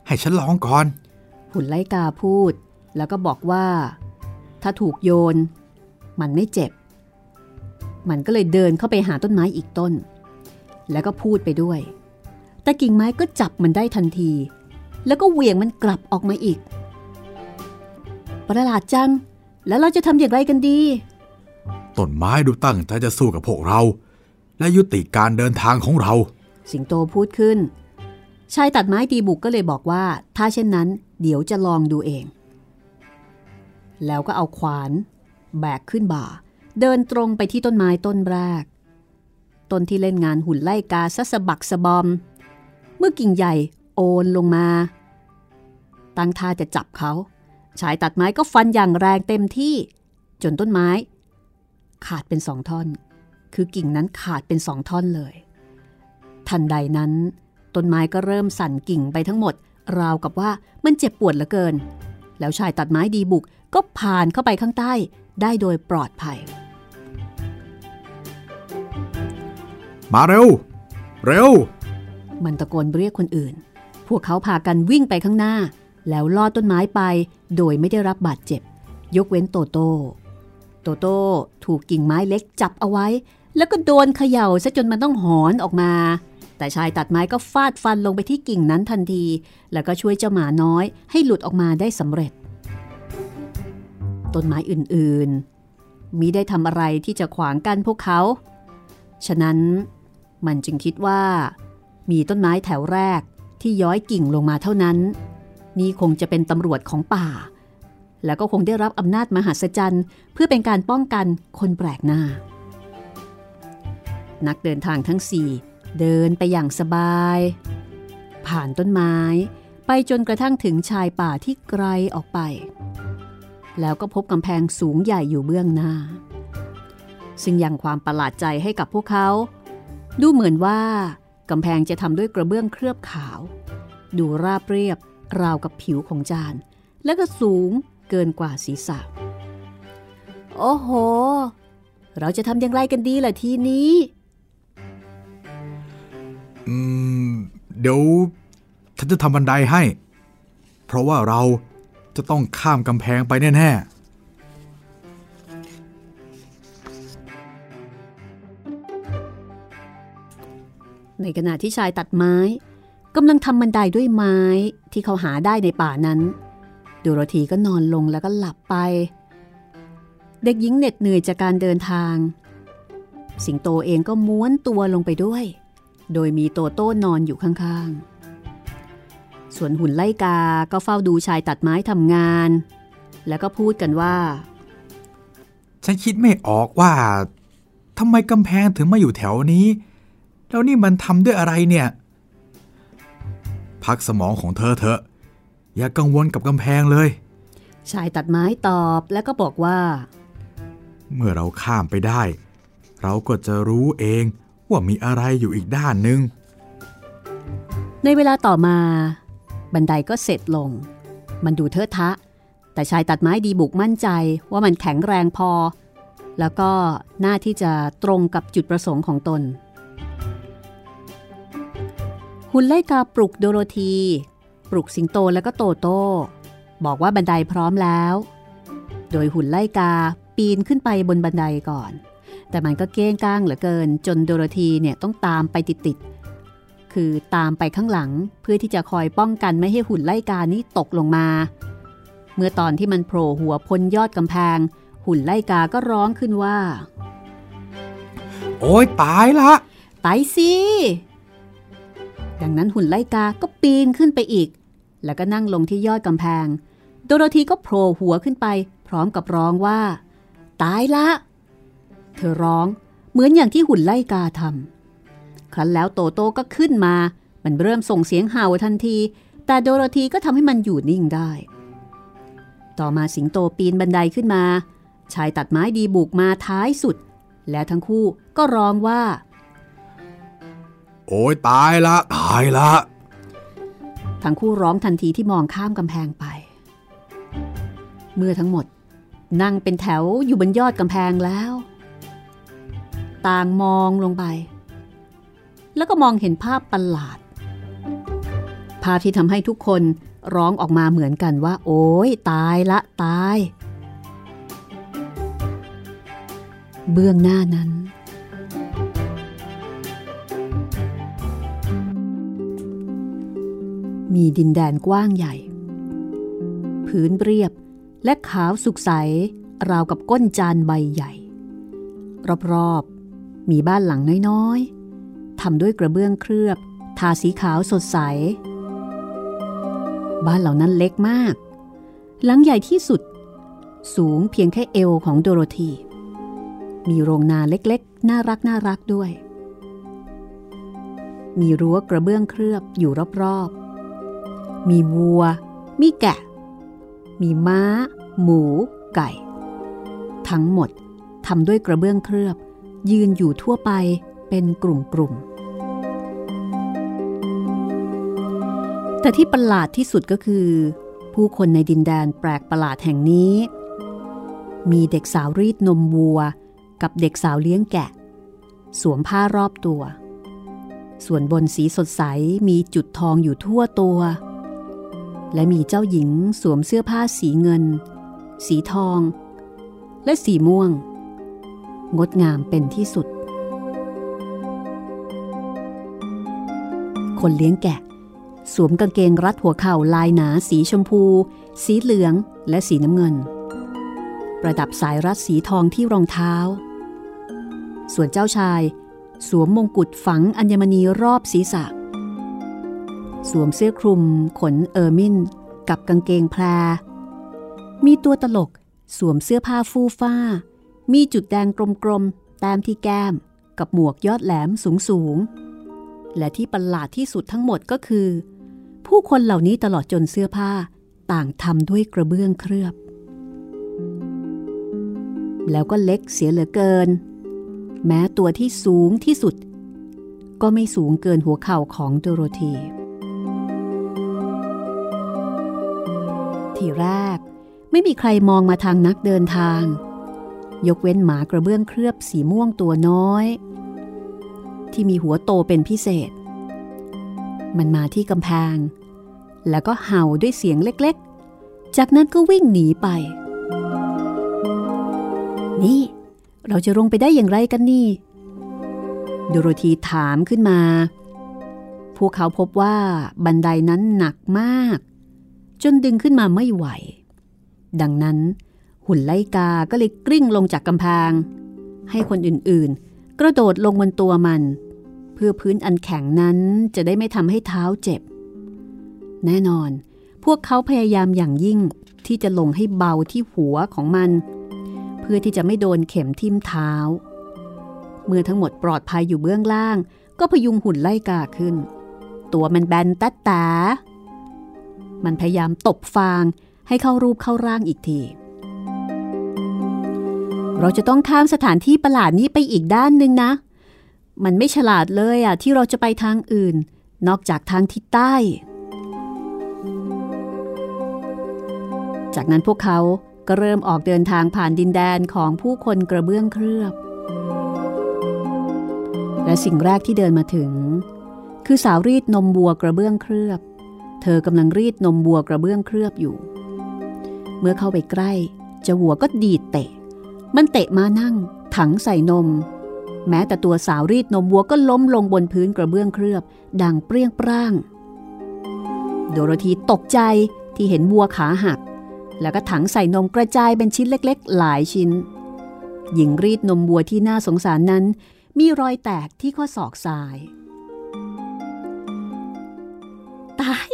ให้ฉันลองก่อน
หุ่นไล่กาพูด แล้วก็บอกว่า ถ้าถูกโยน มันไม่เจ็บ มันก็เลยเดินเข้าไปหาต้นไม้อีกต้น แล้วก็พูดไปด้วย แต่กิ่งไม้ก็จับมันได้ทันที แล้วก็เหวี่ยงมันกลับออกมาอีก ประหลาดจัง แล้วเราจะทำอย่างไรกันดี
ต้นไม้ดูตั้งใจจะสู้กับพวกเรา และยุติการเดินทางของเรา
สิงโตพูดขึ้นชายตัดไม้ตีบุกก็เลยบอกว่า ถ้าเช่นนั้น เดี๋ยวจะลองดูเอง แล้วก็เอาขวาน แบกขึ้นบ่า เดินตรงไปที่ต้นไม้ต้นแรก ต้นที่เล่นงานหุ่นไล่กาซะสะบักสะบอม เมื่อกิ่งใหญ่โอนลงมา ตั้งท่าจะจับเขาชายตัดไม้ก็ฟันอย่างแรงเต็มที่ จนต้นไม้ ขาดเป็นสองท่อน คือกิ่งนั้นขาดเป็นสองท่อนเลย ทันใดนั้น ต้นไม้ก็เริ่มสั่นกิ่งไปทั้งหมด ราวกับว่ามันเจ็บปวดเหลือเกิน แล้วชายตัดไม้ดีบุก ก็ผ่านเข้าไปข้างใต้ได้โดยปลอดภัย
มาเร็ว เร็ว
มันตะโกนเรียกคนอื่น พวกเขาพากันวิ่งไปข้างหน้า แล้วลอดต้นไม้ไปโดยไม่ได้รับบาดเจ็บ ยกเว้นโตโต้โตโต้ถูกกิ่งไม้เล็กจับเอาไว้ แล้วก็โดนเขย่าซะจนมันต้องหอนออกมา แต่ชายตัดไม้ก็ฟาดฟันลงไปที่กิ่งนั้นทันที แล้วก็ช่วยเจ้าหมาน้อยให้หลุดออกมาได้สำเร็จ ต้นไม้อื่นๆ มิได้ทำอะไรที่จะขวางกันพวกเขา ฉะนั้นมันจึงคิดว่า มีต้นไม้แถวแรกที่ย้อยกิ่งลงมาเท่านั้น นี่คงจะเป็นตำรวจของป่า แล้วก็คงได้รับอำนาจมหัศจรรย์ เพื่อเป็นการป้องกันคนแปลกหน้า นักเดินทางทั้งสี่เดินไปอย่างสบาย ผ่านต้นไม้ไปจนกระทั่งถึงชายป่าที่ไกลออกไป แล้วก็พบกำแพงสูงใหญ่อยู่เบื้องหน้า ซึ่งยังความประหลาดใจให้กับพวกเขา ดูเหมือนว่ากำแพงจะทำด้วยกระเบื้องเคลือบขาว ดูราบเรียบราวกับผิวของจาน และก็สูงเกินกว่าศีรษะ โอ้โห เราจะทำอย่างไรกันดีล่ะทีนี้
อืม เดี๋ยวฉันจะทำบันไดให้ เพราะว่าเรา จะต้องข้ามกำแพงไปแน่ๆ
ในขณะที่ชายตัดไม้กำลังทำบันไดด้วยไม้ที่เขาหาได้ในป่านั้น ดูโรธีก็นอนลงแล้วก็หลับไป เด็กหญิงเหน็ดเหนื่อยจากการเดินทาง สิงโตเองก็ม้วนตัวลงไปด้วย โดยมีโตโต้นอนอยู่ข้างๆ ส่วนหุ่นไล่กาก็เฝ้าดูชายตัดไม้ทำงาน แล้วก็พูดกันว่า
ๆฉันคิดไม่ออกว่าทำไมกำแพงถึงมาอยู่แถวนี้ แล้วนี่มันทำด้วยอะไรเนี่ย พักสมองของเธอเถอะ อย่ากังวลกับกำแพงเลย
ชายตัดไม้ตอบแล้วก็บอกว่า
เมื่อเราข้ามไปได้ เราก็จะรู้เองว่ามีอะไรอยู่อีกด้านหนึ่ง
ในเวลาต่อมา บันไดก็เสร็จลง มันดูเทอะทะ แต่ชายตัดไม้ดีบุกมั่นใจว่ามันแข็งแรงพอ แล้วก็น่าที่จะตรงกับจุดประสงค์ของตนหุ่นไล่กาปลุกโดโรธี ปลุกสิงโตแล้วก็โตโต้ บอกว่าบันไดพร้อมแล้ว โดยหุ่นไล่กาปีนขึ้นไปบนบันไดก่อน แต่มันก็เก้งก้างเหลือเกิน จนโดโรธีเนี่ยต้องตามไปติดๆ คือตามไปข้างหลังเพื่อที่จะคอยป้องกันไม่ให้หุ่นไล่กานี้ตกลงมา เมื่อตอนที่มันโผล่หัวพ้นยอดกำแพง หุ่นไล่กาก็ร้องขึ้นว่า
โอ้ยตายละ
ไปสิดังนั้นหุ่นไล่กาก็ปีนขึ้นไปอีก แล้วก็นั่งลงที่ยอดกำแพง โดโรธีก็โผล่หัวขึ้นไป พร้อมกับร้องว่า ตายละ เธอร้องเหมือนอย่างที่หุ่นไล่กาทำ ครั้นแล้วโตโต้ก็ขึ้นมา มันเริ่มส่งเสียงเห่าทันที แต่โดโรธีก็ทำให้มันอยู่นิ่งได้ ต่อมาสิงโตปีนบันไดขึ้นมา ชายตัดไม้ดีบุกมาท้ายสุด และทั้งคู่ก็ร้องว่า
โอ้ยตายละ ตายละ
ทั้งคู่ร้องทันทีที่มองข้ามกำแพงไป เมื่อทั้งหมดนั่งเป็นแถวอยู่บนยอดกำแพงแล้ว ต่างมองลงไป แล้วก็มองเห็นภาพประหลาด ภาพที่ทำให้ทุกคนร้องออกมาเหมือนกันว่า โอ้ยตายละตาย เบื้องหน้านั้น มีดินแดนกว้างใหญ่ พื้นเรียบและขาวสุกใส ราวกับก้นจานใบใหญ่ รอบๆ มีบ้านหลังน้อยๆ ทำด้วยกระเบื้องเคลือบ ทาสีขาวสดใส บ้านเหล่านั้นเล็กมาก หลังใหญ่ที่สุด สูงเพียงแค่เอวของโดโรธี มีโรงนาเล็กๆ น่ารักน่ารักด้วย มีรั้วกระเบื้องเคลือบอยู่รอบๆ มีวัว มีแกะ มีม้า หมู ไก่ ทั้งหมดทำด้วยกระเบื้องเคลือบยืนอยู่ทั่วไปเป็นกลุ่มๆ แต่ที่ประหลาดที่สุดก็คือ ผู้คนในดินแดนแปลกประหลาดแห่งนี้ มีเด็กสาวรีดนมวัว กับเด็กสาวเลี้ยงแกะ สวมผ้ารอบตัว ส่วนบนสีสดใสมีจุดทองอยู่ทั่วตัว และมีเจ้าหญิงสวมเสื้อผ้าสีเงิน สีทอง และสีม่วง งดงามเป็นที่สุด คนเลี้ยงแกะ สวมกางเกงรัดหัวเข่าลายหนาสีชมพู สีเหลืองและสีน้ำเงิน ประดับสายรัดสีทองที่รองเท้า ส่วนเจ้าชาย สวมมงกุฎฝังอัญมณีรอบศีรษะ สวมเสื้อคลุม ขนเออร์มินกับกางเกงแพร มีตัวตลกสวมเสื้อผ้าฟูฟ้า มีจุดแดงกลมๆ แต้มที่แก้ม กับหมวกยอดแหลมสูงๆ และที่ประหลาดที่สุดทั้งหมดก็คือ ผู้คนเหล่านี้ตลอดจนเสื้อผ้าต่างทำด้วยกระเบื้องเคลือบ แล้วก็เล็กเสียเหลือเกิน แม้ตัวที่สูงที่สุด ก็ไม่สูงเกินหัวเข่าของโดโรธีทีแรกไม่มีใครมองมาทางนักเดินทาง ยกเว้นหมากระเบื้องเคลือบสีม่วงตัวน้อย ที่มีหัวโตเป็นพิเศษ มันมาที่กำแพง แล้วก็เห่าด้วยเสียงเล็กๆ จากนั้นก็วิ่งหนีไป นี่ เราจะลงไปได้อย่างไรกันนี่ โดโรธีถามขึ้นมา พวกเขาพบว่าบันไดนั้นหนักมาก จนดึงขึ้นมาไม่ไหว ดังนั้น หุ่นไลกาก็เลยกลิ้งลงจากกำแพง ให้คนอื่นๆ กระโดดลงบนตัวมัน เพื่อพื้นอันแข็งนั้นจะได้ไม่ทำให้เท้าเจ็บ แน่นอน พวกเขาพยายามอย่างยิ่งที่จะลงให้เบาที่หัวของมัน เพื่อที่จะไม่โดนเข็มทิ่มเท้า เมื่อทั้งหมดปลอดภัยอยู่เบื้องล่าง ก็พยุงหุ่นไล่กาขึ้น ตัวมันแบนตัดตามันพยายามตบฟางให้เข้ารูปเข้าร่างอีกทีเราจะต้องข้ามสถานที่ประหลาดนี้ไปอีกด้านหนึ่งนะ มันไม่ฉลาดเลยอะที่เราจะไปทางอื่น นอกจากทางทิศใต้ จากนั้นพวกเขาก็เริ่มออกเดินทางผ่านดินแดนของผู้คนกระเบื้องเคลือบ และสิ่งแรกที่เดินมาถึง คือสาวรีดนมบัวกระเบื้องเคลือบ เธอกำลังรีดนมบัวกระเบื้องเคลือบอยู่ เมื่อเข้าไปใกล้เจ้าวัวก็ดีดเตะ มันเตะมานั่ง ถังใส่นม แม้แต่ตัวสาวรีดนมวัวก็ล้มลงบนพื้นกระเบื้องเคลือบ ดังเปรี้ยงปร้าง โดโรธีตกใจที่เห็นวัวขาหัก แล้วก็ถังใส่นมกระจายเป็นชิ้นเล็ก ๆ หลายชิ้น หญิงรีดนมวัวที่น่าสงสารนั้น มีรอยแตกที่ข้อศอกซ้าย ตาย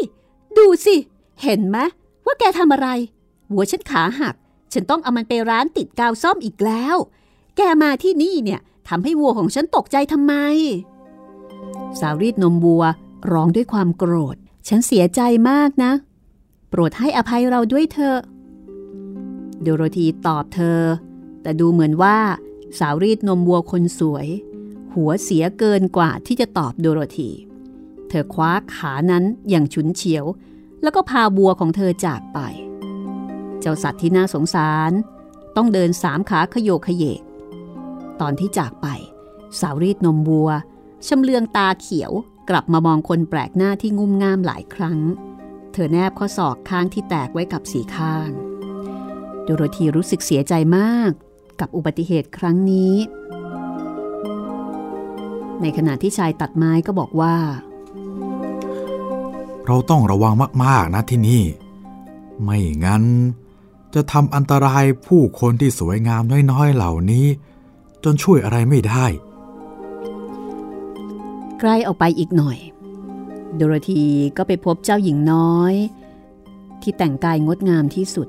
ดูสิ เห็นไหมว่าแกทำอะไรวัวฉันขาหัก ฉันต้องเอามันไปร้านติดกาวซ่อมอีกแล้ว แกมาที่นี่เนี่ย ทำให้วัวของฉันตกใจทำไม สาวรีดนมวัวร้องด้วยความโกรธ ฉันเสียใจมากนะ โปรดให้อภัยเราด้วยเถอะโดโรธีตอบเธอ แต่ดูเหมือนว่าสาวรีดนมวัวคนสวย หัวเสียเกินกว่าที่จะตอบโดโรธีเธอคว้าขานั้นอย่างฉุนเฉียว แล้วก็พาบัวของเธอจากไป เจ้าสัตว์ที่น่าสงสาร ต้องเดินสามขาขยโยกขยเยก ตอนที่จากไป สาวรีดนมวัวชำเลืองตาเขียวกลับมามองคนแปลกหน้าที่งุ่มง่ามหลายครั้ง เธอแนบข้อศอกข้างที่แตกไว้กับสีข้าง โดโรธีรู้สึกเสียใจมากกับอุบัติเหตุครั้งนี้ ในขณะที่ชายตัดไม้ก็บอกว่า
เราต้องระวังมาก ๆ นะที่นี่ ไม่งั้น จะทำอันตรายผู้คนที่สวยงามน้อย ๆ เหล่านี้ จนช่วยอะไรไม่ได้
ใกล้ออกไปอีกหน่อย โดโรธีก็ไปพบเจ้าหญิงน้อย ที่แต่งกายงดงามที่สุด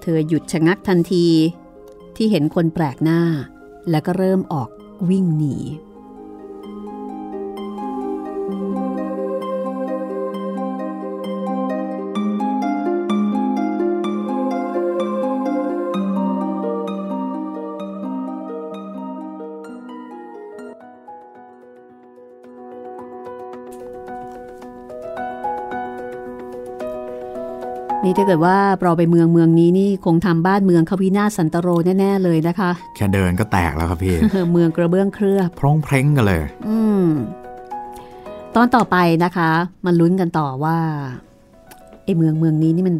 เธอหยุดชะงักทันทีที่เห็นคนแปลกหน้า แล้วก็เริ่มออกวิ่งหนี ถ้าเกิดว่าเราไปเมืองเมืองนี้นี่คงทำบ้านเมืองเขาวินาศสันตโรแน่ๆเลยนะคะ
แค่เดินก็แตกแล้วครับพี่
เมืองกระเบื้องเคลือบ
พร้องเพร้งกันเลย
อืมตอนต่อไปนะคะมันลุ้นกันต่อว่าไอ้เมืองเมืองนี้นี่มัน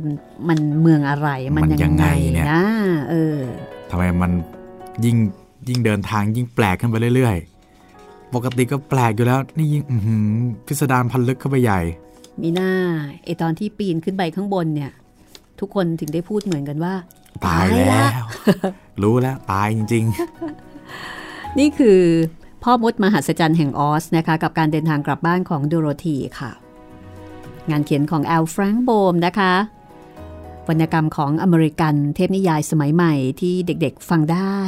มันเมืองอะไรมัน
มันยั
ยัง
งไง
ไง
เนี่ย
นะเออ
ทำไมมันยิ่งยิ่งเดินทางยิ่งแปลกขึ้นไปเรื่อยๆ ปกติก็แปลกอยู่แล้วนี่ยิ่งอื้อหือพิสดารพันลึกเข้าไปใหญ่
มีหน้าไอตอนที่ปีนขึ้นไปข้างบนเนี่ย ทุกคนถึงได้พูดเหมือนกันว่า
ตายแล้
ตายละ
วรู้แล้วตายจริง
นี่คือพ่อมดมหัศจรรย์แห่งออสนะคะ กับการเดินทางกลับบ้านของโดโรธีค่ะ งานเขียนของแอลแฟรงค์โบมนะคะ วรรณกรรมของอเมริกันเทพนิยายสมัยใหม่ที่เด็กๆฟังได้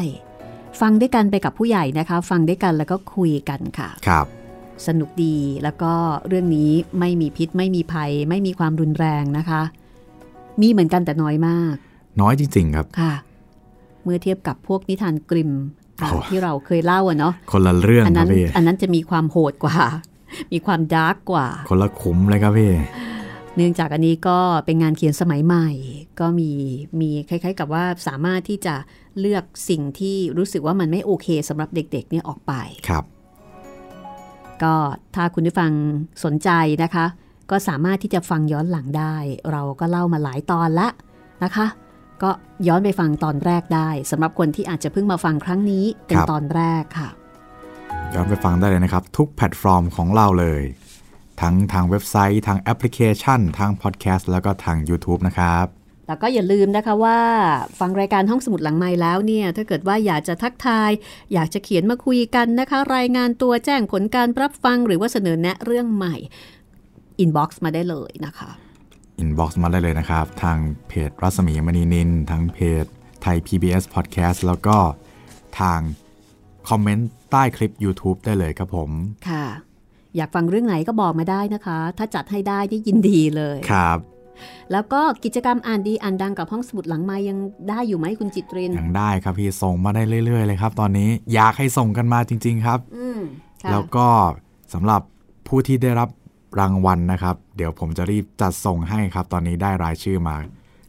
ฟังด้วยกันไปกับผู้ใหญ่นะคะ ฟังด้วยกันแล้วก็คุยกันค่ะ
ๆครับ
สนุกดีแล้วก็เรื่องนี้ไม่มีพิษไม่มีภัย ไม่มีความรุนแรงนะคะ มีเหมือนกันแต่น้อยมาก
น้อยจริงๆครับ
ค่ะ เมื่อเทียบกับพวกนิทานกริมอะ
โอ้
ที่เราเคยเล่าอะเนาะ
คนละเรื่อง
อัน
ครั
นั้
บ
น
พี่
อันนั้นจะมีความโหดกว่า มีความดาร์กกว่า
คนละขุมเลยครับพี่
เนื่องจากอันนี้ก็เป็นงานเขียนสมัยใหม่ ก็มีมีคล้าย ๆ กับว่าสามารถที่จะเลือกสิ่งที่รู้สึกว่ามันไม่โอเคสำหรับเด็กๆเนี่ยออกไป
ครับ
ก็ถ้าคุณผู้ฟังสนใจนะคะ ก็สามารถที่จะฟังย้อนหลังได้ เราก็เล่ามาหลายตอนละนะคะ ก็ย้อนไปฟังตอนแรกได้สำหรับคนที่อาจจะเพิ่งมาฟังครั้งนี้เป็น
ครับ
ตอนแรกค่ะ
ย้อนไปฟังได้เลยนะครับ ทุกแพลตฟอร์มของเราเลย ทั้งทางเว็บไซต์ทางแอปพลิเคชัน ทางพอดแคสต์แล้วก็ทาง YouTube นะครับ
แล้วก็อย่าลืมนะคะว่าฟังรายการห้องสมุดหลังไม้แล้วเนี่ย ถ้าเกิดว่าอยากจะทักทาย อยากจะเขียนมาคุยกันนะคะ รายงานตัวแจ้งผลการรับฟังหรือว่าเสนอแนะเรื่องใหม่ อินบ็อกซ์มาได้เลยนะคะ
อินบ็อกซ์มาได้เลยนะครับ ทางเพจรัศมีมณีนินทางเพจไทย PBS Podcast แล้วก็ทางคอมเมนต์ใต้คลิป YouTube ได้เลยครับผม
ค่ะ อยากฟังเรื่องไหนก็บอกมาได้นะคะ ถ้าจัดให้ได้นี่ยินดีเลย
ครับ
แล้วก็กิจกรรมอ่านดีอ่านดังกับห้องสมุดหลังไม้ยังได้อยู่ไหมคุณจิตริน
ยังได้ครับพี่ส่งมาได้เรื่อย ๆ เลยครับ ตอนนี้อยากให้ส่งกันมาจริง ๆ ครับ
อืมค่ะ
แล้วก็สำหรับผู้ที่ได้รับ รางวัลนะครับ เดี๋ยวผมจะรีบจัดส่งให้ครับ ตอนนี้ได้รายชื่อมา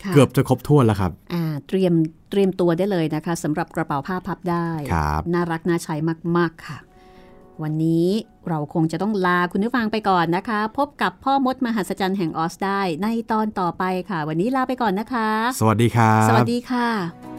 ค่ะ
เกือบจะครบถ้วนแล้วครับ
อ่าเตรียมเตรียมตัวได้เลยนะคะสำหรับกระเป๋าผ้าพับได้
ครับ
น่ารักน่าใช้มากๆค่ะ วันนี้เราคงจะต้องลาคุณผู้ฟังไปก่อนนะคะ พบกับพ่อมดมหัศจรรย์แห่งออสได้ในตอนต่อไปค่ะ วันนี้ลาไปก่อนนะคะ
สวัสดีครับ
สวัสดีค่ะ